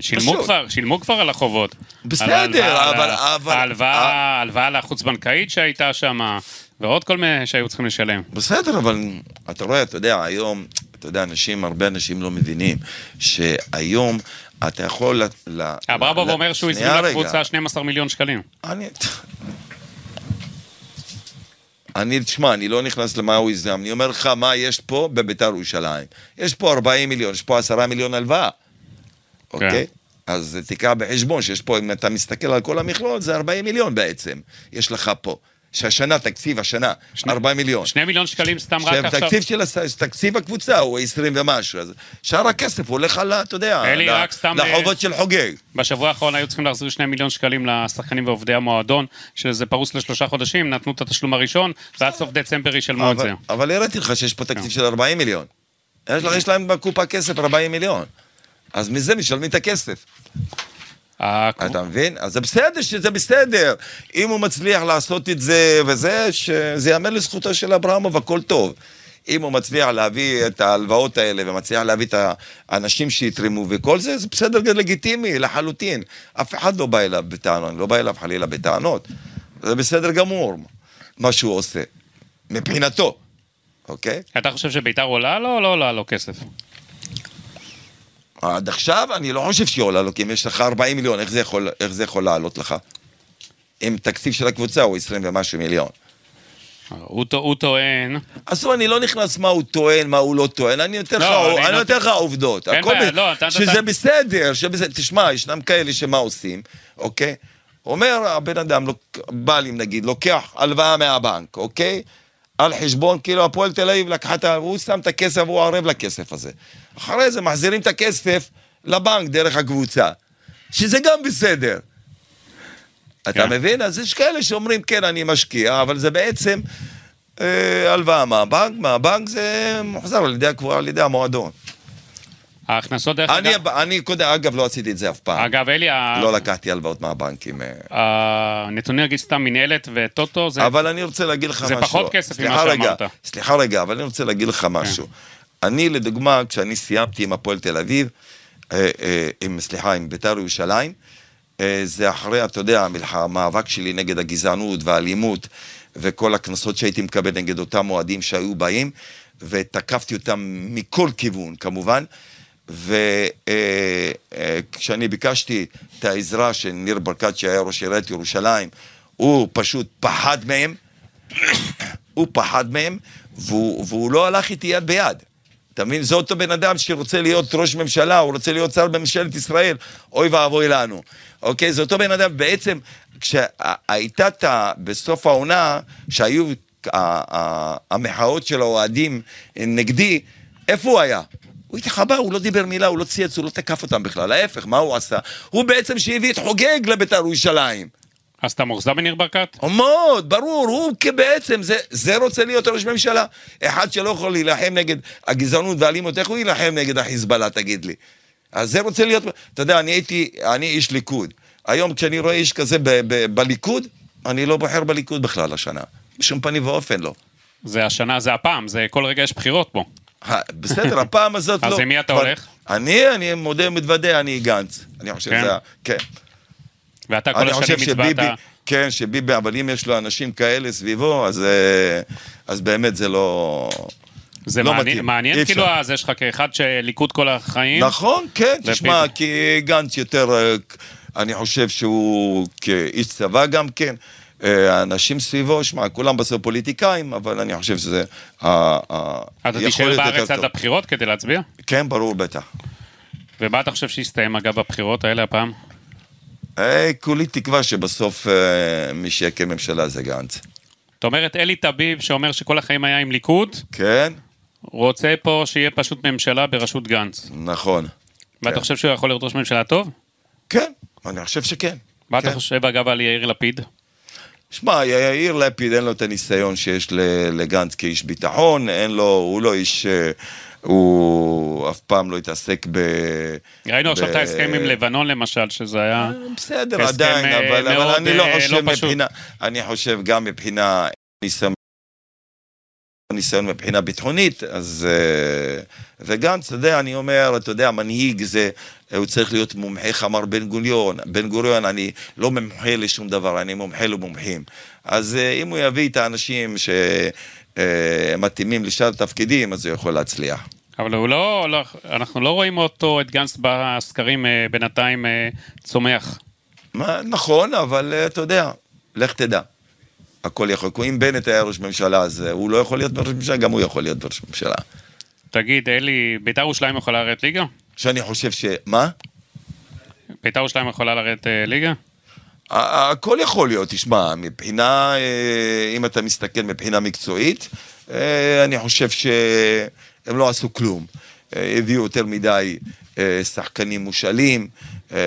שילמו פשוט. כבר, שילמו כבר על החובות. בסדר, על ההלוואה, אבל- ה- אבל- ההלוואה, אה. ההלוואה לחוץ-בנקאית שהייתה שם, ועוד כל מיני שהיו צריכים לשלם. בסדר, אבל אתה רואה, אתה יודע, היום, אתה יודע, אנשים, הרבה אנשים לא מבינים שהיום אתה יכול... אברבוב אומר שהוא הזמין. לקבוצה 12 מיליון שקלים. אני... אני, תשמע, אני לא נכנס למה הוא יזם, אני אומר לך מה יש פה בביתר ירושלים. יש פה 40 מיליון, יש פה 10 מיליון הלוואה, אוקיי? אז תיקח בחשבון שיש פה, אם אתה מסתכל על כל המכלול, זה 40 מיליון בעצם, יש לך פה. שהשנה, תקציב השנה, 4 מיליון. שני מיליון שקלים סתם רק עכשיו. תקציב של תקציב הקבוצה הוא 20 ומשהו, אז שאר הכסף הולך על, אתה יודע, אלי, ל- רק סתם, לחובות של חוגג. בשבוע האחרון היו צריכים להחזיר שני מיליון שקלים לשחקנים ועובדי המועדון, שזה פרוס לשלושה חודשים, נתנו את התשלום הראשון, ועד סוף דצמבר ישלמו את זה. אבל, הראיתי לך שיש פה תקציב של 40 מיליון. יש להם בקופה כסף 40 מיליון. אז מזה משלמים את הכסף. ה- אתה מבין? אז זה בסדר שזה בסדר. אם הוא מצליח לעשות את זה וזה, שזה ייאמר לזכותו של אברמוב, הכל טוב. אם הוא מצליח להביא את ההלוואות האלה ומצליח להביא את האנשים שיתרמו וכל זה, זה בסדר, זה לגיטימי לחלוטין. אף אחד לא בא אליו בטענות, לא בא אליו חלילה בטענות. זה בסדר גמור, מה שהוא עושה. מבחינתו, אוקיי? אתה חושב שביתר עולה לו או לא עולה לו כסף? עד עכשיו אני לא חושב שהיא עולה לו, כי אם יש לך 40 מיליון, איך זה יכול, איך זה יכול לעלות לך? אם תקציב של הקבוצה הוא 20 ומשהו מיליון. הוא הוא טוען, עזוב, אני לא נכנס מה הוא טוען, מה הוא לא טוען, אני נותן לך לא, נותן- נותן לך עובדות. אין בעיה, לא, אתה- שזה אתה- בסדר, שבסדר. תשמע, ישנם כאלה שמה עושים, אוקיי? אומר הבן אדם, לוק- בעלים נגיד, לוקח הלוואה מהבנק, אוקיי? על חשבון, כאילו הפועל תל אביב לקחה את ה... הוא שם את הכסף, הוא ערב לכסף הזה. אחרי זה מחזירים את הכסף לבנק דרך הקבוצה, שזה גם בסדר. אתה כן. מבין? אז יש כאלה שאומרים, כן, אני משקיע, אבל זה בעצם אה, הלוואה מהבנק, מהבנק זה מוחזר על ידי, על ידי המועדון. ההכנסות דרך אני, אגב, אני קודם, אגב, לא עשיתי את זה אף פעם. אגב אלי, ה- לא לקחתי הלוואות מהבנקים. אה. הנתונים נגיד סתם מנהלת וטוטו, זה אבל אני רוצה להגיד לך זה משהו. פחות כסף ממה שאמרת. כן. סליחה רגע, אבל אני רוצה להגיד לך משהו. אני, לדוגמה, כשאני סיימתי עם הפועל תל אביב, אה, אה, עם, סליחה, עם בית"ר ירושלים, זה אחרי, אתה יודע, המאבק שלי נגד הגזענות והאלימות, וכל הקנסות שהייתי מקבל נגד אותם אוהדים שהיו באים, ותקפתי אותם מכל כיוון, כמובן. וכשאני ביקשתי את העזרה של ניר ברקת, שהיה ראש עיריית ירושלים, הוא פשוט פחד מהם, הוא פחד מהם, והוא, והוא לא הלך איתי יד ביד. אתה מבין? זה אותו בן אדם שרוצה להיות ראש ממשלה, הוא רוצה להיות שר בממשלת ישראל, אוי ואבוי לנו. אוקיי? זה אותו בן אדם, בעצם, כשהייתה את ה- בסוף העונה, שהיו המחאות של האוהדים נגדי, איפה הוא היה? הוא התחבא, הוא לא דיבר מילה, הוא לא צייץ, הוא לא תקף אותם בכלל, ההפך, מה הוא עשה? הוא בעצם שהביא את חוגג לבית"ר ירושלים. אז אתה מאוכזב מניר ברקת? מאוד, ברור, הוא בעצם, זה, זה רוצה להיות ראש ממשלה. אחד שלא יכול להילחם נגד הגזענות והאלימות, איך הוא יילחם נגד החיזבאללה, תגיד לי? אז זה רוצה להיות, אתה יודע, אני הייתי, אני איש ליכוד. היום כשאני רואה איש כזה ב, ב, בליכוד, אני לא בוחר בליכוד בכלל השנה. בשום פנים ואופן לא. זה השנה, זה הפעם, זה כל רגע יש בחירות פה. בסדר, הפעם הזאת אז לא. עם מי אתה הולך? אני, אני מודה ומתוודה, אני גנץ. אני חושב כן? שזה... כן. ואתה כל השנים הצבעת... כן, שביבי, אבל אם יש לו אנשים כאלה סביבו, אז, אה, אז באמת זה לא... זה לא מעניין, מתאים. מעניין אי כאילו. אז יש לך כאחד שליכוד כל החיים. נכון, כן. תשמע, כי גנץ יותר, אה, אני חושב שהוא כאיש צבא גם כן. האנשים סביבו, שמע, כולם בסוף פוליטיקאים, אבל אני חושב שזה... אתה תישאר בארץ עד. הבחירות כדי להצביע? כן, ברור, בטח. ומה אתה חושב שיסתיים אגב בבחירות האלה הפעם? כולי תקווה שבסוף אה, מי שיקים ממשלה זה גנץ. זאת אומרת, אלי טביב, שאומר שכל החיים היה עם ליכוד, כן? רוצה פה שיהיה פשוט ממשלה בראשות גנץ. נכון. ואתה כן. חושב שהוא יכול להיות ראש ממשלה טוב? כן, אני חושב שכן. מה אתה כן. חושב אגב על יאיר לפיד? שמע, יאיר לפיד אין לו את הניסיון שיש לגנץ כאיש ביטחון, אין לו, הוא לא איש, אה, הוא אף פעם לא התעסק ב... ראינו עכשיו את ההסכם עם לבנון למשל, שזה היה... בסדר, הסכם, עדיין, אה, אבל, אני לא אה, חושב לא פשוט. מבחינה, אני חושב גם מבחינה ניסיון, ניסיון מבחינה ביטחונית, אז... אה, וגנץ, אתה יודע, אני אומר, אתה יודע, מנהיג זה, הוא צריך להיות מומחה, איך אמר בן גוריון. בן גוריון, אני לא מומחה לשום דבר, אני מומחה למומחים. אז אה, אם הוא יביא את האנשים שמתאימים לשאר התפקידים, אז הוא יכול להצליח. אבל הוא לא, לא, אנחנו לא רואים אותו, את גנץ בסקרים אה, בינתיים אה, צומח. מה, נכון, אבל אה, אתה יודע, לך תדע. הכל יכול, אם בנט היה ראש ממשלה, אז אה, הוא לא יכול להיות ראש ממשלה, גם הוא יכול להיות ראש ממשלה. תגיד, אלי, ביתר ירושלים יכולה לרדת ליגה? שאני חושב ש... מה? ביתר ירושלים יכולה לרדת אה, ליגה? הכל יכול להיות, תשמע, מבחינה, אה, אם אתה מסתכל מבחינה מקצועית, אני חושב שהם לא עשו כלום. הביאו יותר מדי שחקנים מושאלים,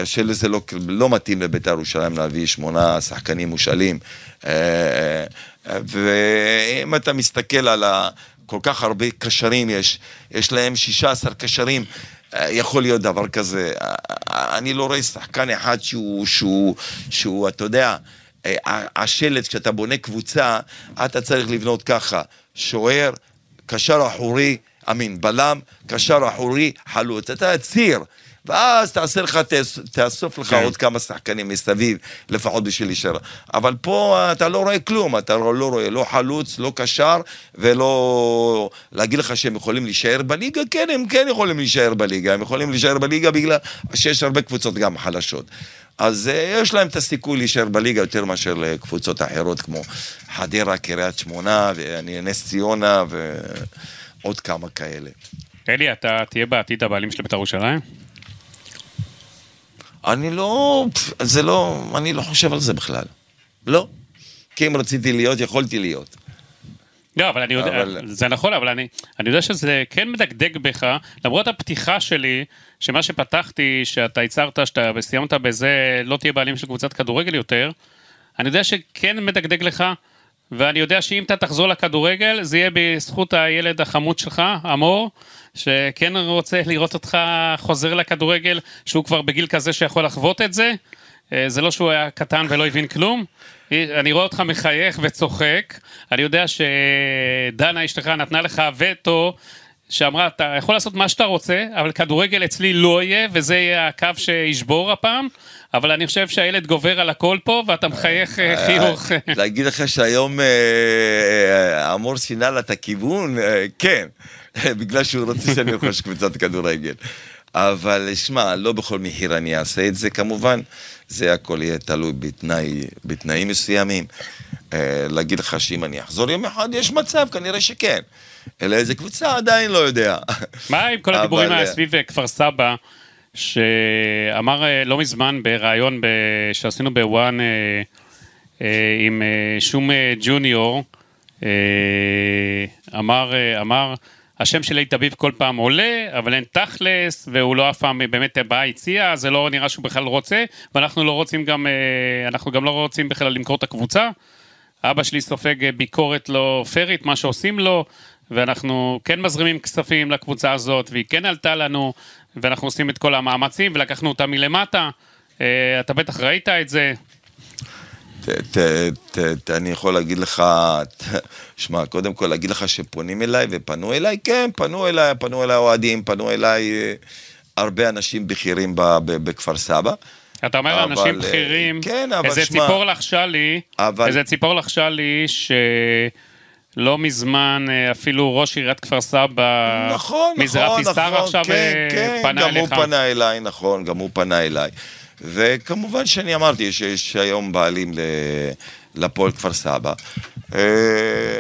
שלזה לא, לא מתאים לבית"ר ירושלים להביא שמונה שחקנים מושאלים. אה, אה, ואם אתה מסתכל על ה... כל כך הרבה קשרים יש, יש להם 16 קשרים. אה, יכול להיות דבר כזה. אני לא רואה שחקן אחד שהוא, שהוא, שהוא אתה יודע, השלט, כשאתה בונה קבוצה, אתה צריך לבנות ככה, שוער, קשר אחורי, אמין, בלם, קשר אחורי, חלוץ. אתה ציר. ואז תעשה לך, תאס- תאסוף לך כן. עוד כמה שחקנים מסביב, לפחות בשביל להישאר. אבל פה אתה לא רואה כלום, אתה לא לא רואה לא חלוץ, לא קשר, ולא... להגיד לך שהם יכולים להישאר בליגה? כן, הם כן יכולים להישאר בליגה. הם יכולים להישאר בליגה בגלל שיש הרבה קבוצות גם חלשות. אז אה, יש להם את הסיכוי להישאר בליגה יותר מאשר לקבוצות אחרות כמו חדרה, קריית שמונה, ואני- נס ציונה ועוד כמה כאלה. אלי, אתה תהיה בעתיד הבעלים של בית"ר ירושלים? אני לא, זה לא, אני לא חושב על זה בכלל. לא. כי אם רציתי להיות, יכולתי להיות. לא, אבל אני יודע, אבל- זה נכון, אבל אני, אני יודע שזה כן מדגדג בך, למרות הפתיחה שלי, שמה שפתחתי, שאתה הצהרת, שאתה סיימת בזה, לא תהיה בעלים של קבוצת כדורגל יותר, אני יודע שכן מדגדג לך, ואני יודע שאם אתה תחזור לכדורגל, זה יהיה בזכות הילד החמוד שלך, אמור, שכן רוצה לראות אותך חוזר לכדורגל, שהוא כבר בגיל כזה שיכול לחוות את זה. אה, זה לא שהוא היה קטן ולא הבין כלום. אה, אני רואה אותך מחייך וצוחק. אני יודע שדנה אשתך נתנה לך וטו, שאמרה, אתה יכול לעשות מה שאתה רוצה, אבל כדורגל אצלי לא יהיה, וזה יהיה הקו שישבור הפעם. אבל אני חושב שהילד גובר על הכל פה, ואתה מחייך אה, חיוך. להגיד לך שהיום אה, אה, אמור שינה לה את הכיוון? אה, כן, בגלל שהוא רוצה שאני ארכוש קבוצת כדורגל. אבל שמע, לא בכל מחיר אני אעשה את זה כמובן, זה הכל יהיה תלוי בתנאי, בתנאים מסוימים. אה, להגיד לך שאם אני אחזור יום אחד, יש מצב, כנראה שכן. אלא איזה קבוצה, עדיין לא יודע. מה עם כל הדיבורים אה, סביב אה, כפר סבא, שאמר אה, לא מזמן בריאיון ב- שעשינו בוואן אה, אה, עם שום ג'וניור, אמר, אמר, השם של איתן אביב כל פעם עולה, אבל אין תכלס, והוא לא אף פעם באמת בא הציע, זה לא נראה שהוא בכלל רוצה, ואנחנו לא רוצים גם, אנחנו גם לא רוצים בכלל למכור את הקבוצה. אבא שלי סופג ביקורת לא פיירית, מה שעושים לו, ואנחנו כן מזרימים כספים לקבוצה הזאת, והיא כן עלתה לנו, ואנחנו עושים את כל המאמצים, ולקחנו אותה מלמטה. אה, אתה בטח ראית את זה. ת, ת, ת, ת, אני יכול להגיד לך, ת, שמע, קודם כל להגיד לך שפונים אליי ופנו אליי, כן, פנו אליי, פנו אליי אוהדים, פנו אליי אה, הרבה אנשים בכירים ב, ב, בכפר סבא. אתה אומר אבל, אנשים אה, בכירים, כן, אבל איזה ציפור לחשה לי, אבל- איזה ציפור לחשה לי שלא מזמן אה, אפילו ראש עיריית כפר סבא, נכון, מזרחי נכון, שר נכון, עכשיו כן, אה, כן, פנה גם אליך. הוא פנה אליי, נכון, גם הוא פנה אליי. וכמובן שאני אמרתי שיש היום בעלים לפועל כפר סבא. אה,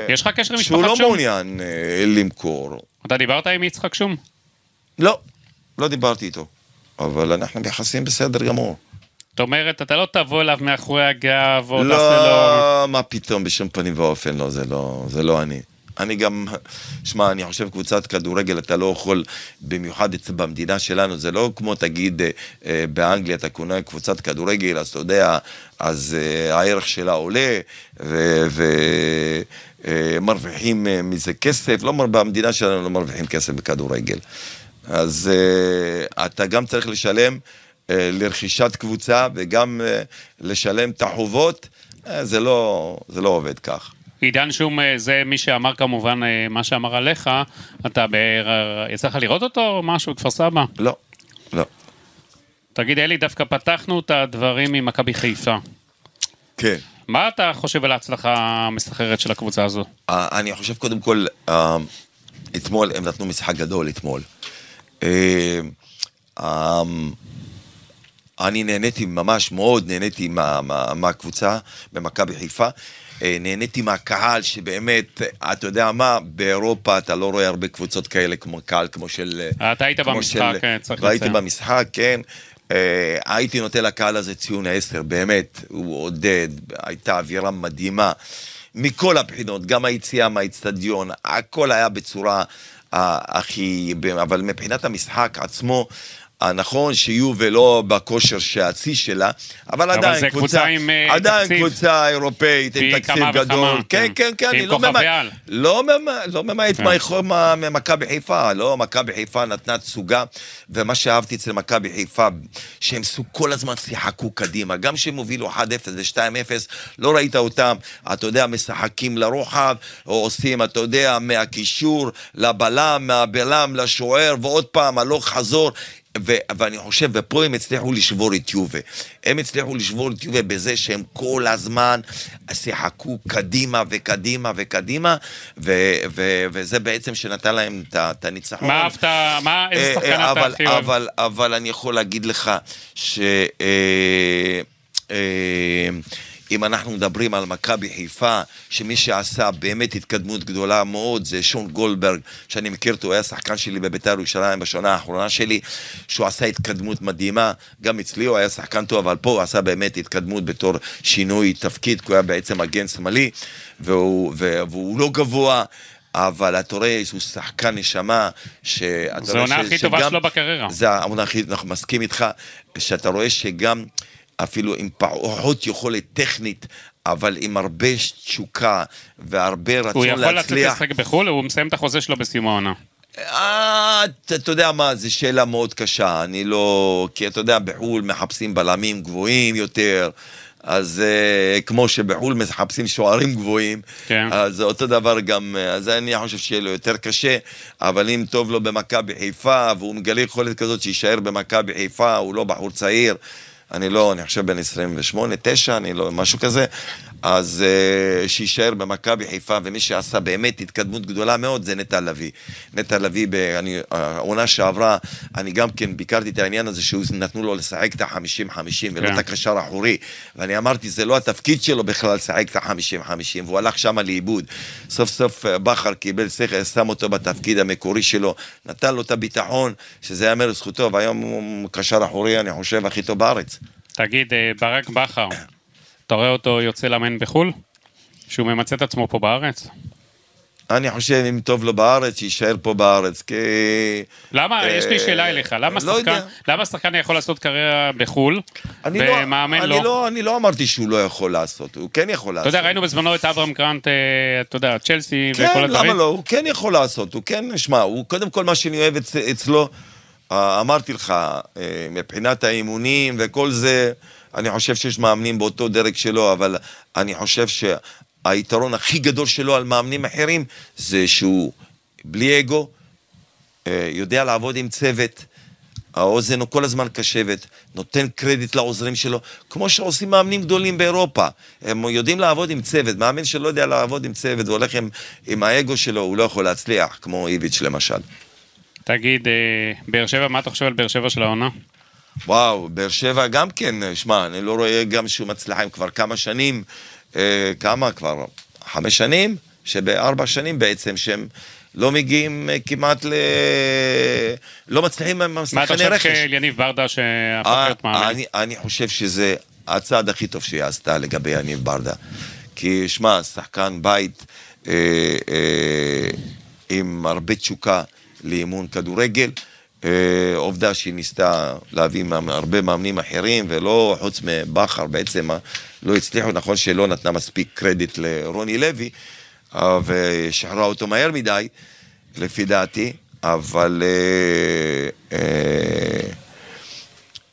יש לך קשר עם שהוא משפחת לא שום? מעוניין אה, למכור. אתה דיברת עם יצחק שום? לא, לא דיברתי איתו. אבל אנחנו ביחסים בסדר גמור. אומרת, אתה לא תבוא אליו מאחורי הגב, או תעשה לו... לא, מה פתאום, בשום פנים ואופן לא, זה לא, זה לא אני. אני גם, שמע, אני חושב קבוצת כדורגל, אתה לא יכול, במיוחד במדינה שלנו, זה לא כמו, תגיד, אה, אה, באנגליה אתה קונה קבוצת כדורגל, אז אתה יודע, אז אה, הערך שלה עולה, ומרוויחים מזה כסף, לא, במדינה שלנו לא מרוויחים כסף בכדורגל. אז אתה גם צריך לשלם לרכישת קבוצה וגם אה, לשלם את החובות, אה, זה לא, זה לא עובד כך. עידן שום, אה, זה מי שאמר כמובן אה, מה שאמר עליך, אתה, ב... יצא לך לראות אותו או משהו בכפר סבא? לא, לא. תגיד, אלי, דווקא פתחנו את הדברים עם מכבי חיפה. כן. מה אתה חושב על ההצלחה המסחררת של הקבוצה הזו? אה, אני חושב קודם כל, אה, אתמול הם נתנו משחק גדול אתמול. אה, אה, אני נהניתי ממש מאוד, נהניתי מה- מה- מהקבוצה במכבי חיפה. אה, נהניתי מהקהל שבאמת, אתה יודע מה, באירופה אתה לא רואה הרבה קבוצות כאלה כמו קהל, כמו של... אתה היית במשחק, של- כן, צריך לציין. במשחק, כן. אה, הייתי נותן לקהל הזה ציון 10, באמת, הוא עודד, הייתה אווירה מדהימה. מכל הבחינות, גם היציאה מהאיצטדיון, הכל היה בצורה אה, הכי... אבל מבחינת המשחק עצמו, אה, נכון שיובל לא בכושר שהשיא שלה, אבל עדיין קבוצה, קבוצה עם, אה, עדיין תקציב. קבוצה אירופאית עם תקציב גדול, כן, כן. כן, כן, אני לא ממעט. לא לא ממעט כן. ממכבי חיפה, לא, מכבי חיפה נתנה תסוגה, ומה שאהבתי אצל מכבי חיפה, שהם כל הזמן שיחקו קדימה, גם כשהם הובילו 1-0 ו-2-0, לא ראית אותם, אתה יודע, משחקים לרוחב, או עושים, אתה יודע, מהקישור לבלם, מהבלם לשוער, ועוד פעם, הלוך חזור. ו- ואני חושב, ופה הם הצליחו לשבור את יובה. הם הצליחו לשבור את יובה בזה שהם כל הזמן שיחקו קדימה וקדימה וקדימה, ו- ו- וזה בעצם שנתן להם את הניצחון. מה אהבת, מה, איזה אה, שחקן אה, אתה הכי אוהב? אבל, אבל אני יכול להגיד לך ש... אה, אה, אם אנחנו מדברים על מכבי חיפה, שמי שעשה באמת התקדמות גדולה מאוד זה שון גולדברג, שאני מכיר אותו, הוא היה שחקן שלי בביתר ירושלים בשנה האחרונה שלי, שהוא עשה התקדמות מדהימה, גם אצלי הוא היה שחקן טוב, אבל פה הוא עשה באמת התקדמות בתור שינוי תפקיד, כי הוא היה בעצם מגן שמאלי, והוא, והוא לא גבוה. אבל אתה רואה שהוא שחקן נשמה, שאתה זו רואה העונה ש- הכי טובה שלו בקריירה. זה העונה הכי, אנחנו מסכים איתך, שאתה רואה שגם אפילו עם פחות יכולת טכנית, אבל עם הרבה תשוקה והרבה הוא רצון יכול לצאת להצליח. לשחק בחו"ל, הוא מסיים את החוזה שלו בסיום העונה. אה, אתה יודע מה, זו שאלה מאוד קשה, אני לא... כי אתה יודע, בחו"ל מחפשים בלמים גבוהים יותר, אז uh, כמו שבחו"ל מחפשים שוערים גבוהים, כן. אז אותו דבר גם, אה, אז אני חושב שיהיה לו יותר קשה, אבל אם טוב לו במכבי חיפה, והוא מגלה יכולת כזאת שיישאר במכבי חיפה, הוא לא בחור צעיר, אני לא, אני חושב בן 28, 9, אני לא, משהו כזה, אז uh, שיישאר במכבי חיפה, ומי שעשה באמת התקדמות גדולה מאוד זה נטע לביא. נטע לביא, העונה שעברה, אני גם כן ביקרתי את העניין הזה שנתנו לו לשחק את ה-50-50 ולא כן. את הקשר האחורי, ואני אמרתי, זה לא התפקיד שלו בכלל לשחק את ה-50-50, והוא הלך שם לאיבוד. סוף סוף אה, בכר קיבל שכל, שם אותו בתפקיד המקורי שלו, נתן לו את הביטחון, שזה יאמר לזכותו, והיום הוא קשר אחורי, אני חושב, הכי טוב בארץ. תגיד, אה, ברק בכר, אתה רואה אותו יוצא לאמן בחו"ל? שהוא ממצה את עצמו פה בארץ? אני חושב, אם טוב לו בארץ, שיישאר פה בארץ, כי... למה, אה, יש לי שאלה אליך, למה לא שחקן, יודע. למה שחקן יכול לעשות קריירה בחו"ל, אני לא, ומאמן לא? לא, אני לא אמרתי שהוא לא יכול לעשות, הוא כן יכול אתה לעשות. יודע, ראינו בזמנו את אברהם גרנט, אה, אתה יודע, צ'לסי כן, וכל הדברים. למה לא? הוא כן יכול לעשות, הוא כן, שמע, הוא קודם כל מה שאני אוהב אצ, אצלו, אמרתי לך, אה, מבחינת האימונים וכל זה, אני חושב שיש מאמנים באותו דרג שלו, אבל אני חושב שהיתרון הכי גדול שלו על מאמנים אחרים, זה שהוא בלי אגו, אה, יודע לעבוד עם צוות, האוזן הוא כל הזמן קשבת, נותן קרדיט לעוזרים שלו, כמו שעושים מאמנים גדולים באירופה. הם יודעים לעבוד עם צוות, מאמן שלא יודע לעבוד עם צוות והולך עם, עם האגו שלו, הוא לא יכול להצליח, כמו איביץ' למשל. תגיד, אה, באר שבע, מה אתה חושב על באר שבע של העונה? וואו, באר שבע גם כן, שמע, אני לא רואה גם שהוא מצליח עם כבר כמה שנים, אה, כמה כבר? חמש שנים? שבארבע שנים בעצם, שהם לא מגיעים אה, כמעט ל... לא מצליחים עם מה אתה שחקני חושב רכש. של יניב ברדה שהפך אה, להיות מאמן? אני, אני חושב שזה הצעד הכי טוב שהיא עשתה לגבי יניב ברדה. כי שמע, שחקן בית אה, אה, עם הרבה תשוקה לאימון כדורגל. אה, עובדה שהיא ניסתה להביא הרבה מאמנים אחרים, ולא, חוץ מבכר בעצם, לא הצליחו, נכון שלא נתנה מספיק קרדיט לרוני לוי, אה, ושחררה אותו מהר מדי, לפי דעתי, אבל... אה, אה,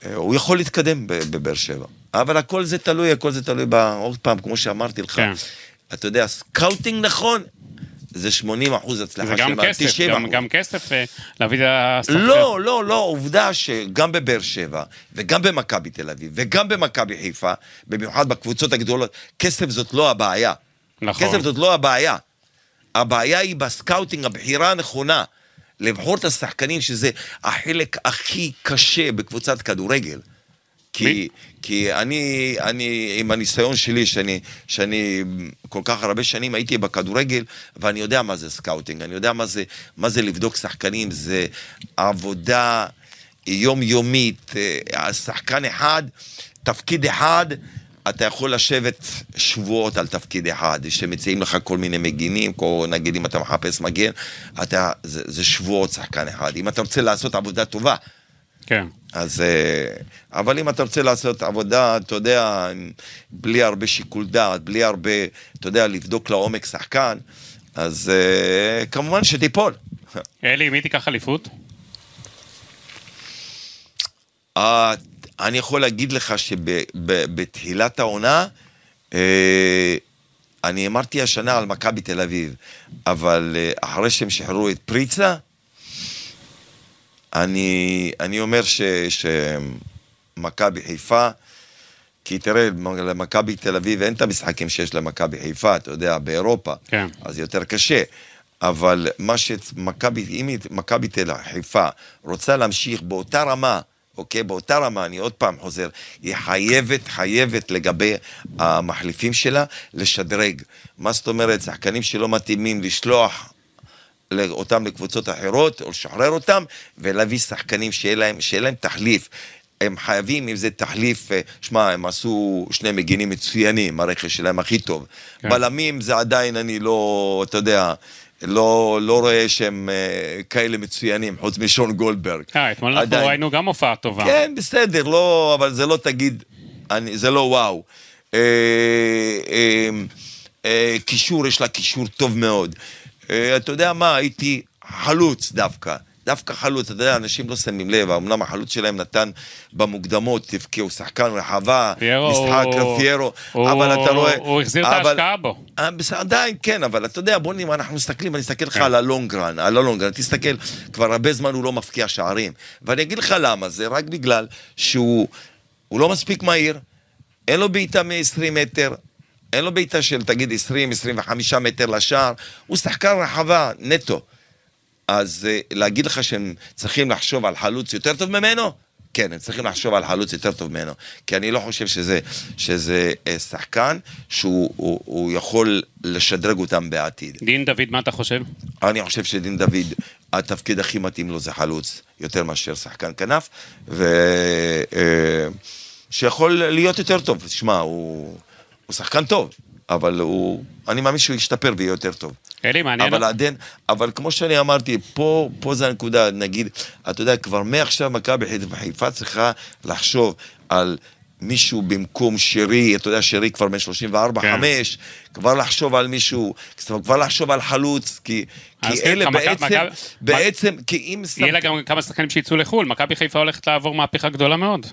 אה, הוא יכול להתקדם בבאר שבע. אבל הכל זה תלוי, הכל זה תלוי. עוד פעם, כמו שאמרתי לך, כן. אתה יודע, scouting נכון, זה 80 אחוז הצלחה זה גם של כסף, 90 גם- אחוז. גם כסף אה, להביא את השחקן. לא, לא, לא, עובדה שגם בבאר שבע, וגם במכבי תל אביב, וגם במכבי חיפה, במיוחד בקבוצות הגדולות, כסף זאת לא הבעיה. נכון. כסף זאת לא הבעיה. הבעיה היא ב scouting, הבחירה הנכונה. לבחור את השחקנים, שזה החלק הכי קשה בקבוצת כדורגל. כי? כי אני, אני, עם הניסיון שלי, שאני, שאני כל כך הרבה שנים הייתי בכדורגל, ואני יודע מה זה scouting, אני יודע מה זה, מה זה לבדוק שחקנים, זה עבודה יומיומית, אה, שחקן אחד, תפקיד אחד, אתה יכול לשבת שבועות על תפקיד אחד, שמציעים לך כל מיני מגינים, או נגיד אם אתה מחפש מגן, אתה, זה, זה שבועות שחקן אחד. אם אתה רוצה לעשות עבודה טובה, כן. אז... אה, אבל אם אתה רוצה לעשות עבודה, אתה יודע, בלי הרבה שיקול דעת, בלי הרבה, אתה יודע, לבדוק לעומק שחקן, אז אה, כמובן שתיפול. אלי, מי תיקח אליפות? אה, אני יכול להגיד לך שבתחילת העונה, אני אמרתי השנה על מכבי תל אביב, אבל אחרי שהם שחררו את פריצה, אני, אני אומר שמכבי חיפה, כי תראה, למכבי תל אביב אין את המשחקים שיש למכבי חיפה, אתה יודע, באירופה. כן. אז יותר קשה. אבל מה שמכבי, אם מכבי תל חיפה רוצה להמשיך באותה רמה, אוקיי? באותה רמה, אני עוד פעם חוזר, היא חייבת, חייבת לגבי המחליפים שלה לשדרג. מה זאת אומרת? שחקנים שלא מתאימים לשלוח אותם לקבוצות אחרות, או לשחרר אותם, ולהביא שחקנים שיהיה להם, שיהיה להם תחליף. הם חייבים, אם זה תחליף, אה, שמע, הם עשו שני מגינים מצוינים, הרכש שלהם הכי טוב. כן. בלמים זה עדיין, אני לא, אתה יודע, לא, לא רואה שהם uh, כאלה מצוינים, חוץ משון גולדברג. אה, אתמול אנחנו עדיין. ראינו גם הופעה טובה. כן, בסדר, לא, אבל זה לא תגיד, אני, זה לא וואו. אה, אה, אה, קישור, יש לה קישור טוב מאוד. אה, אתה יודע מה, הייתי חלוץ דווקא. דווקא חלוץ, אתה יודע, אנשים לא שמים לב, אמנם החלוץ שלהם נתן במוקדמות, הוא שחקן רחבה, משחק רפיירו, אבל אתה רואה... הוא החזיר את ההשקעה בו. אה, עדיין, כן, אבל אתה יודע, בוא נראה, אנחנו מסתכלים, אני אסתכל לך כן. על הלונגרן, על הלונגרן, תסתכל, כבר הרבה זמן הוא לא מפקיע שערים. ואני אגיד לך למה, זה רק בגלל שהוא לא מספיק מהיר, אין לו בעיטה מ-20 מטר, אין לו בעיטה של תגיד 20-25 מטר לשער, הוא שחקן רחבה, נטו. אז uh, להגיד לך שהם צריכים לחשוב על חלוץ יותר טוב ממנו? כן, הם צריכים לחשוב על חלוץ יותר טוב ממנו. כי אני לא חושב שזה, שזה uh, שחקן שהוא הוא, הוא יכול לשדרג אותם בעתיד. דין דוד, מה אתה חושב? אני חושב שדין דוד, התפקיד הכי מתאים לו זה חלוץ, יותר מאשר שחקן כנף, ו... Uh, שיכול להיות יותר טוב. תשמע, הוא... הוא שחקן טוב, אבל הוא, אני מאמין שהוא ישתפר ויהיה יותר טוב. אלי, מעניין. אבל עדיין, אבל כמו שאני אמרתי, פה, פה זה הנקודה, נגיד, אתה יודע, כבר מעכשיו מכבי חיפה צריכה לחשוב על מישהו במקום שרי, אתה יודע, שרי כבר בן 34, כן. 5, כבר לחשוב על מישהו, כבר לחשוב על חלוץ, כי, כי כן, אלה בעצם, מכב... בעצם, כי אם... יהיה לה גם כמה שחקנים שיצאו לחו"ל, מכבי חיפה הולכת לעבור מהפכה גדולה מאוד.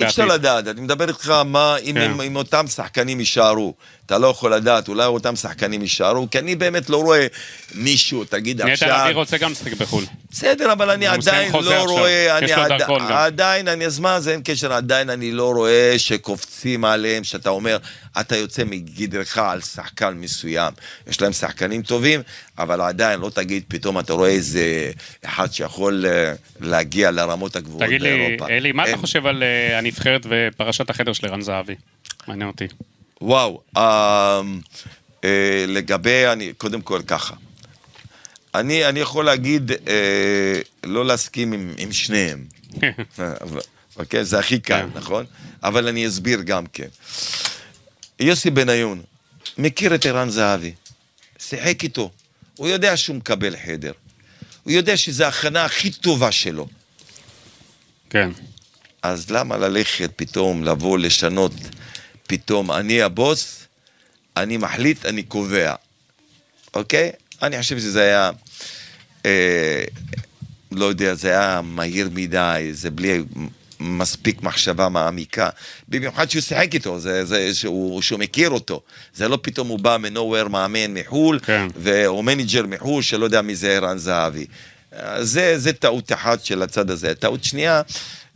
אי אפשר לדעת, אני מדבר איתך מה, אם, כן. אם, אם אותם שחקנים יישארו. אתה לא יכול לדעת, אולי אותם שחקנים יישארו, כי אני באמת לא רואה מישהו, תגיד עכשיו... נטע לביא רוצה גם לשחק בחו"ל. בסדר, אבל אני עדיין לא. רואה, אני עד... עדיין, אני, אז מה, זה אין קשר, עדיין אני לא רואה שקופצים עליהם, שאתה אומר, אתה יוצא מגדרך על שחקן מסוים. יש להם שחקנים טובים, אבל עדיין לא תגיד, פתאום אתה רואה איזה אחד שיכול אה, להגיע לרמות הגבוהות באירופה. תגיד לי, אלי, מה אתה חושב על אה, הנבחרת ופרשת החדר של ערן זהבי? מעניין אותי. וואו, אה, אה, לגבי, אני, קודם כל ככה. אני, אני יכול להגיד, אה, לא להסכים עם, עם שניהם. אוקיי, זה הכי קל, כן. נכון? אבל אני אסביר גם כן. יוסי בניון מכיר את ערן זהבי, שיחק איתו, הוא יודע שהוא מקבל חדר. הוא יודע שזו ההכנה הכי טובה שלו. כן. אז למה ללכת פתאום, לבוא, לשנות פתאום אני הבוס, אני מחליט, אני קובע, אוקיי? אני חושב שזה היה, אה, לא יודע, זה היה מהיר מדי, זה בלי מספיק מחשבה מעמיקה. במיוחד שהוא שיחק איתו, זה, זה שהוא, שהוא מכיר אותו. זה לא פתאום הוא בא מ nowhere, מאמן מחו"ל, כן. או מנג'ר מחו"ל, שלא יודע מי זה ערן זהבי. זה, זה טעות אחת של הצד הזה. טעות שנייה,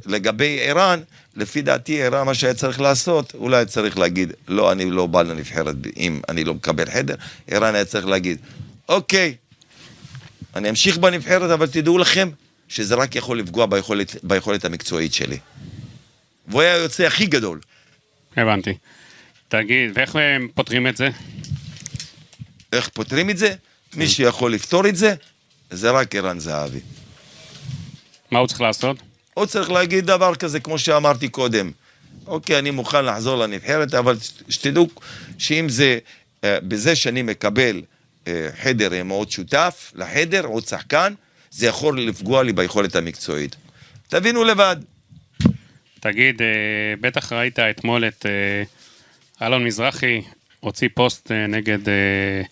לגבי ערן, לפי דעתי, ערן, מה שהיה צריך לעשות, אולי צריך להגיד, לא, אני לא בא לנבחרת אם אני לא מקבל חדר, ערן היה צריך להגיד, אוקיי, אני אמשיך בנבחרת, אבל תדעו לכם שזה רק יכול לפגוע ביכולת, ביכולת המקצועית שלי. והוא היה היוצא הכי גדול. הבנתי. תגיד, ואיך הם פותרים את זה? איך פותרים את זה? מי שיכול לפתור את זה, זה רק ערן זהבי. מה הוא צריך לעשות? הוא צריך להגיד דבר כזה, כמו שאמרתי קודם. אוקיי, אני מוכן לחזור לנבחרת, אבל שתדעו שאם זה, אה, בזה שאני מקבל אה, חדר עם עוד שותף לחדר, עוד שחקן, זה יכול לפגוע לי ביכולת המקצועית. תבינו לבד. תגיד, אה, בטח ראית אתמול את אה, אלון מזרחי הוציא פוסט אה, נגד אה,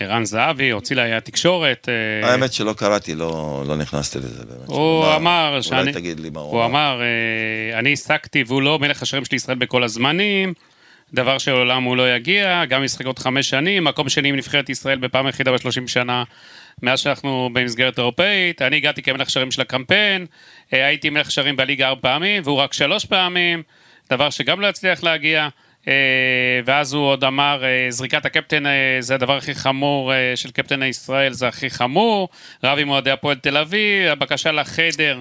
ערן זהבי, הוציא לה תקשורת. אה, האמת שלא קראתי, לא, לא נכנסתי לזה באמת. הוא מה- אמר שאני... אולי תגיד לי מה הוא הוא אמר, אה, אני השגתי והוא לא מלך השערים של ישראל בכל הזמנים, דבר שלעולם הוא לא יגיע, גם ישחק עוד חמש שנים, מקום שני עם נבחרת ישראל בפעם היחידה בשלושים שנה מאז שאנחנו במסגרת אירופאית, אני הגעתי כמלך שערים של הקמפיין, אה, הייתי מלך שערים בליגה ארבע פעמים, והוא רק שלוש פעמים, דבר שגם לא יצליח להגיע. אה, ואז הוא עוד אמר, אה, זריקת הקפטן אה, זה הדבר הכי חמור של קפטן ישראל, זה הכי חמור, רב עם אוהדי הפועל תל אביב, הבקשה לחדר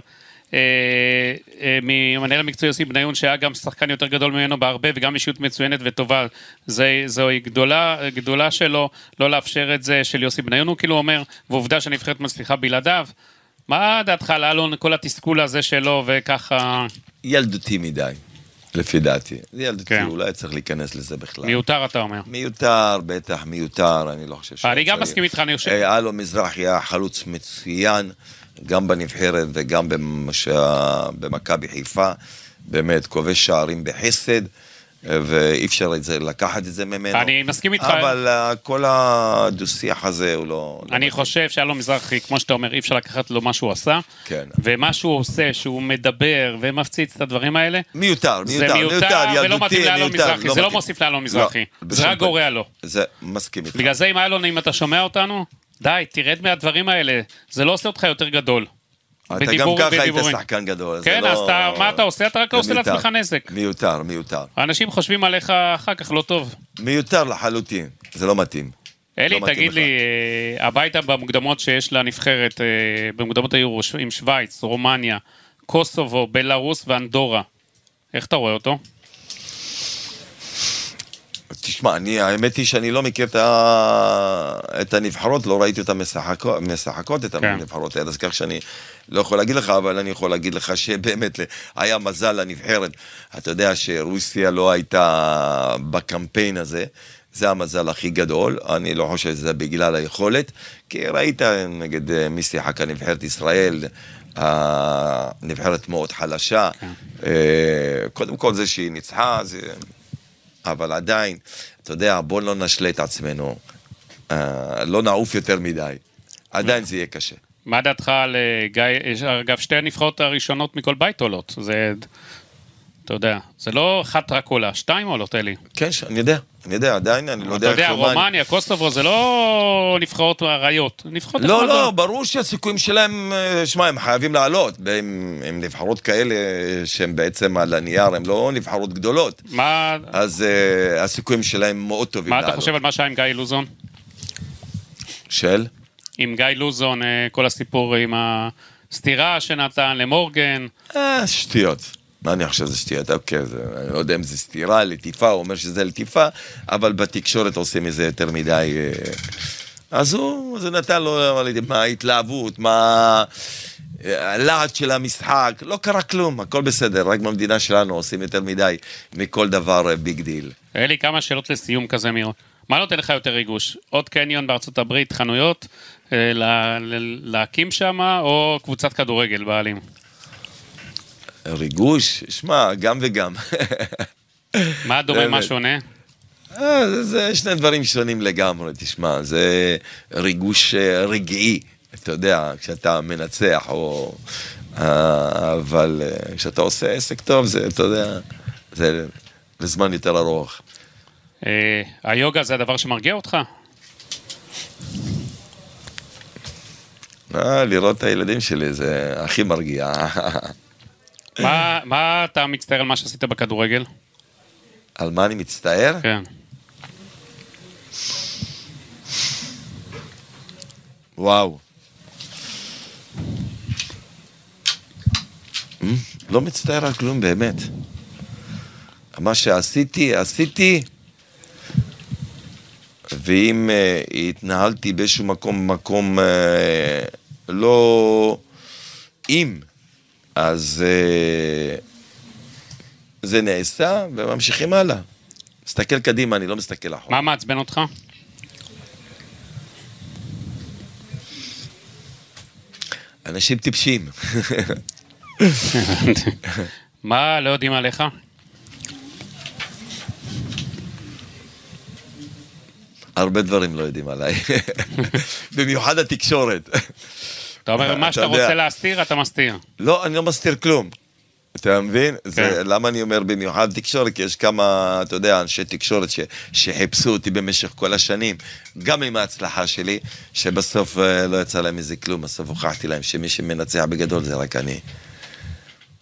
ממנהל המקצועי יוסי בניון, שהיה גם שחקן יותר גדול ממנו בהרבה וגם אישיות מצוינת וטובה, זה, זוהי גדולה, גדולה שלו. לא לאפשר את זה של יוסי בניון, הוא כאילו אומר, ועובדה שהנבחרת מצליחה בלעדיו. מה דעתך על אלון, כל התסכול הזה שלו וככה? ילדותי מדי, לפי דעתי. זה ילדותי, כן. אולי צריך להיכנס לזה בכלל. מיותר אתה אומר. מיותר, בטח מיותר, אני לא חושב ש... אני גם מסכים איתך, אני חושב- אה, אלו מזרחי היה חלוץ מצוין, גם בנבחרת וגם במש... במכבי חיפה, באמת, כובש שערים בחסד, אה, ואי אפשר את זה, לקחת את זה ממנו. אני מסכים איתך. אבל אה, כל הדו-שיח הזה הוא לא... לא אני מתאים. חושב שאלון מזרחי, כמו שאתה אומר, אי אפשר לקחת לו מה שהוא עשה. כן. ומה שהוא עושה, שהוא מדבר ומפציץ את הדברים האלה, מיותר, זה מיותר, מיותר ולא ילדותי, מתאים לאלון מיותר, מזרחי, זה לא. מוסיף לאלון מזרחי, לא, זה רק גורע. לו. זה מסכים איתך. בגלל זה עם אלון, אם אתה שומע אותנו, די, תרד מהדברים האלה, זה לא עושה אותך יותר גדול. אתה גם ככה היית. שחקן גדול. כן, לא- אז אתה- מה אתה עושה? אתה רק זה עושה. לעצמך נזק. מיותר, מיותר. האנשים חושבים עליך אחר כך לא טוב. מיותר לחלוטין, זה לא מתאים. אלי, לא תגיד. לי, אה, הביתה במוקדמות שיש לנבחרת, אה, במוקדמות היורו עם שווייץ, רומניה, קוסובו, בלארוס ואנדורה, איך אתה רואה אותו? תשמע, אני, האמת היא שאני לא מכיר את, ה... את הנבחרות, לא ראיתי אותן משחקות, משחקות את כן. הנבחרות האלה, אז כך שאני לא יכול להגיד לך, אבל אני יכול להגיד לך שבאמת היה מזל לנבחרת. אתה יודע שרוסיה לא הייתה בקמפיין הזה, זה המזל הכי גדול, אני לא חושב שזה בגלל היכולת, כי ראית נגד אה, מי שיחקה נבחרת ישראל, הנבחרת מאוד חלשה. אה, קודם כל זה שהיא ניצחה, זה... אבל עדיין, אתה יודע, בוא לא נשלה את עצמנו, אה, לא נעוף יותר מדי. עדיין זה יהיה קשה. מה דעתך על אה, גיא, אגב, שתי הנבחרות הראשונות מכל בית עולות, זה, אתה יודע, זה לא אחת רק עולה, שתיים עולות, אלי. כן, אני יודע, אני יודע, עדיין, אני לא אתה יודע יודע, איך רומניה- רומניה, קוסובו, זה לא נבחרות אריות, נבחרות לא, נחמדות. לא, ברור שהסיכויים שלהם, אה, שמע, הם חייבים לעלות. הם, הם נבחרות כאלה שהן בעצם על הנייר, הן לא נבחרות גדולות. מה, אז uh, הסיכויים שלהם מאוד טובים מה לעלות. אתה חושב על מה שהיה עם גיא לוזון? של? עם גיא לוזון, אה, כל הסיפור עם הסטירה שנתן למורגן, אה, שטויות. מה אני חושב שזה שטויות? אוקיי, זה, אני לא יודע אם זה סתירה, לטיפה, הוא אומר שזה לטיפה, אבל בתקשורת עושים מזה יותר מדי... אה, אז הוא, זה נתן לו, מה ההתלהבות, מה אה, הלהט של המשחק, לא קרה כלום, הכל בסדר, רק במדינה שלנו עושים יותר מדי מכל דבר אה, big deal. אלי, כמה שאלות לסיום כזה, מהיר. מה נותן לך יותר ריגוש? עוד קניון בארצות הברית, חנויות, אה, להקים שם, או קבוצת כדורגל בעלים? ריגוש, שמע, גם וגם. מה דומה, מה. שונה? אה, זה- זה שני דברים שונים לגמרי, תשמע, זה ריגוש אה, רגעי, אתה יודע, כשאתה מנצח, או... אה, אבל כשאתה עושה עסק טוב, זה, אתה יודע, זה לזמן יותר ארוך. אה, היוגה זה הדבר שמרגיע אותך? אה, לראות את הילדים שלי זה הכי מרגיע. מה, מה אתה מצטער על מה שעשית בכדורגל? על מה אני מצטער? כן. וואו. אה, לא מצטער על כלום, באמת. מה שעשיתי, עשיתי, ואם uh, התנהלתי באיזשהו מקום, מקום uh, לא... אם אז אה, זה נעשה, וממשיכים הלאה. מסתכל קדימה, אני לא מסתכל אחורה. מה מעצבן אותך? אנשים טיפשים. מה לא יודעים עליך? הרבה דברים לא יודעים עליי. במיוחד התקשורת. אתה אומר, מה שאתה. רוצה להסתיר, אתה מסתיר. לא, אני לא מסתיר כלום. אתה מבין? זה, כן. למה אני אומר במיוחד תקשורת? כי יש כמה, אתה יודע, אנשי תקשורת ש, שחיפשו אותי במשך כל השנים, גם עם ההצלחה שלי, שבסוף אה, לא יצא להם מזה כלום, בסוף הוכחתי להם שמי שמנצח בגדול זה רק אני.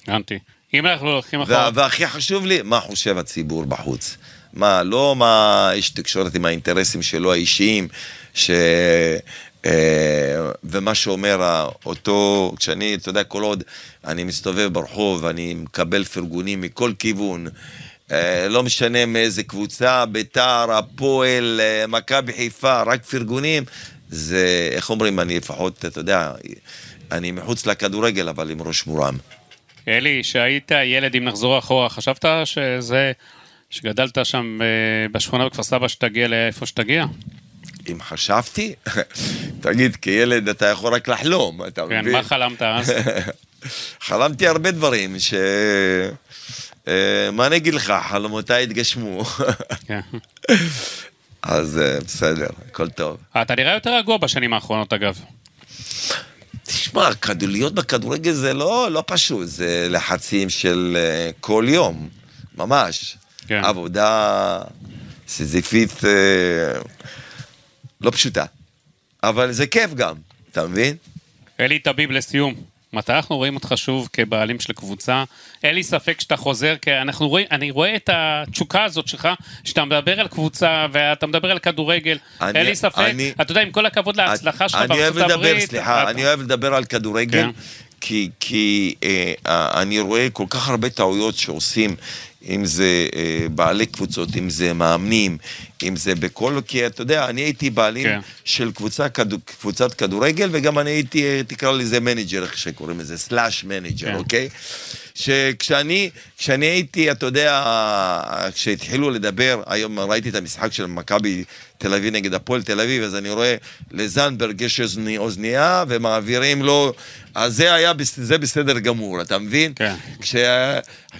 הבנתי. אם אנחנו הולכים אחורה... והכי חשוב לי, מה חושב הציבור בחוץ. מה, לא מה איש תקשורת עם האינטרסים שלו האישיים, ש... אה, ומה שאומר אותו, כשאני, אתה יודע, כל עוד אני מסתובב ברחוב, אני מקבל פרגונים מכל כיוון, אה, לא משנה מאיזה קבוצה, ביתר, הפועל, אה, מכבי חיפה, רק פרגונים, זה, איך אומרים, אני לפחות, אתה יודע, אני מחוץ לכדורגל, אבל עם ראש מורם. אלי, שהיית ילד, אם נחזור אחורה, חשבת שזה... שגדלת שם אה, בשכונה בכפר סבא, שתגיע לאיפה שתגיע? אם חשבתי, תגיד, כילד אתה יכול רק לחלום, אתה כן, מבין? מה חלמת אז? חלמתי הרבה דברים, ש... אה, מה אני אגיד לך, חלומותיי התגשמו. כן. אז אה, בסדר, הכל טוב. אתה נראה יותר רגוע בשנים האחרונות, אגב. תשמע, להיות בכדורגל זה לא, לא פשוט, זה לחצים של כל יום, ממש. כן. עבודה סיזיפית אה, לא פשוטה. אבל זה כיף גם, אתה מבין? אלי טביב, לסיום. מתי אנחנו רואים אותך שוב כבעלים של קבוצה? אין לי ספק שאתה חוזר, כי אנחנו רואים, אני רואה את התשוקה הזאת שלך, שאתה מדבר על קבוצה ואתה מדבר על כדורגל. אני- אין לי ספק, אני- אתה יודע, עם כל הכבוד להצלחה שלך בארצות לדבר, הברית. סליחה, אתה- אני אוהב לדבר על כדורגל, כן. כי, כי אה, אני רואה כל כך הרבה טעויות שעושים, אם זה אה, בעלי קבוצות, אם זה מאמנים, אם זה בכל, כי אתה יודע, אני הייתי בעלים כן. של קבוצה, קבוצת כדורגל, וגם אני הייתי, אה, תקרא לזה מנג'ר, איך שקוראים לזה, slash מנג'ר, כן. אוקיי? שכשאני כשאני הייתי, אתה יודע, כשהתחילו לדבר, היום ראיתי את המשחק של מכבי תל אביב נגד הפועל תל אביב, אז אני רואה לזנדברג יש אוזני- אוזנייה ומעבירים לו, אז זה היה, זה בסדר גמור, אתה מבין? כן. כש,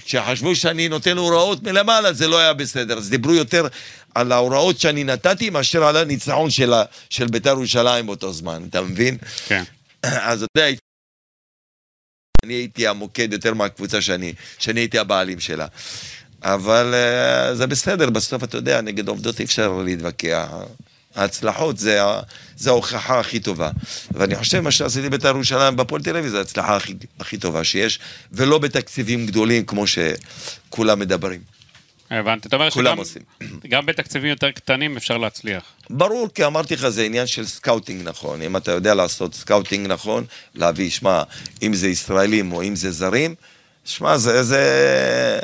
כשחשבו שאני נותן הוראות מלמעלה, זה לא היה בסדר, אז דיברו יותר על ההוראות שאני נתתי מאשר על הניצחון של, של בית"ר ירושלים באותו זמן, אתה מבין? כן. אז אתה יודע, אני הייתי המוקד יותר מהקבוצה שאני, שאני הייתי הבעלים שלה. אבל אה, זה בסדר, בסוף אתה יודע, נגד עובדות אי אפשר להתווכח. ההצלחות זה, זה ההוכחה הכי טובה. ואני חושב מה שעשיתי בית"ר ירושלים בפועל תל אביב זה ההצלחה הכי, הכי טובה שיש, ולא בתקציבים גדולים כמו שכולם מדברים. הבנתי. אתה אומר שגם עושים. גם בתקציבים יותר קטנים אפשר להצליח. ברור, כי אמרתי לך, זה עניין של scouting נכון. אם אתה יודע לעשות scouting נכון, להביא, שמע, אם זה ישראלים או אם זה זרים, שמע, זה, זה,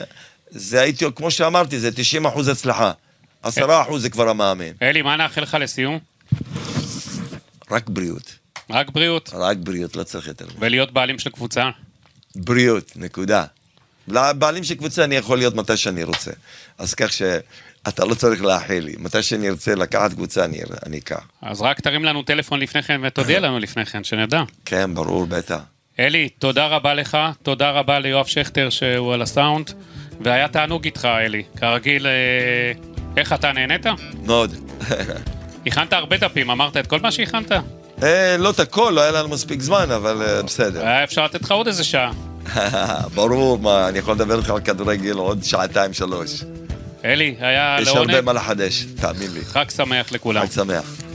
זה הייתי, כמו שאמרתי, זה 90 אחוז הצלחה. 10 אחוז זה כבר המאמן. אלי, מה נאחל לך לסיום? רק בריאות. רק בריאות, רק בריאות, לא צריך יותר. ולהיות בעלים של קבוצה. בריאות, נקודה. לבעלים של קבוצה אני יכול להיות מתי שאני רוצה. אז כך שאתה לא צריך לאחל לי. מתי שאני ארצה לקחת קבוצה, אני, אני אקח. אז רק תרים לנו טלפון לפני כן ותודיע לנו לפני כן, שנדע. כן, ברור, בטח. אלי, תודה רבה לך, תודה רבה ליואב שכטר שהוא על הסאונד, והיה תענוג איתך, אלי. כרגיל, אה, איך אתה נהנית? מאוד. הכנת הרבה דפים, אמרת את כל מה שהכנת? אה, לא את הכל, לא היה לנו מספיק זמן, אבל אה, בסדר. היה אפשר לתת לך עוד איזה שעה. ברור, מה, אני יכול לדבר איתך על כדורגל עוד שעתיים, שלוש. אלי, היה יש הרבה לעונג, מה לחדש, תאמין לי. חג שמח לכולם. חג שמח.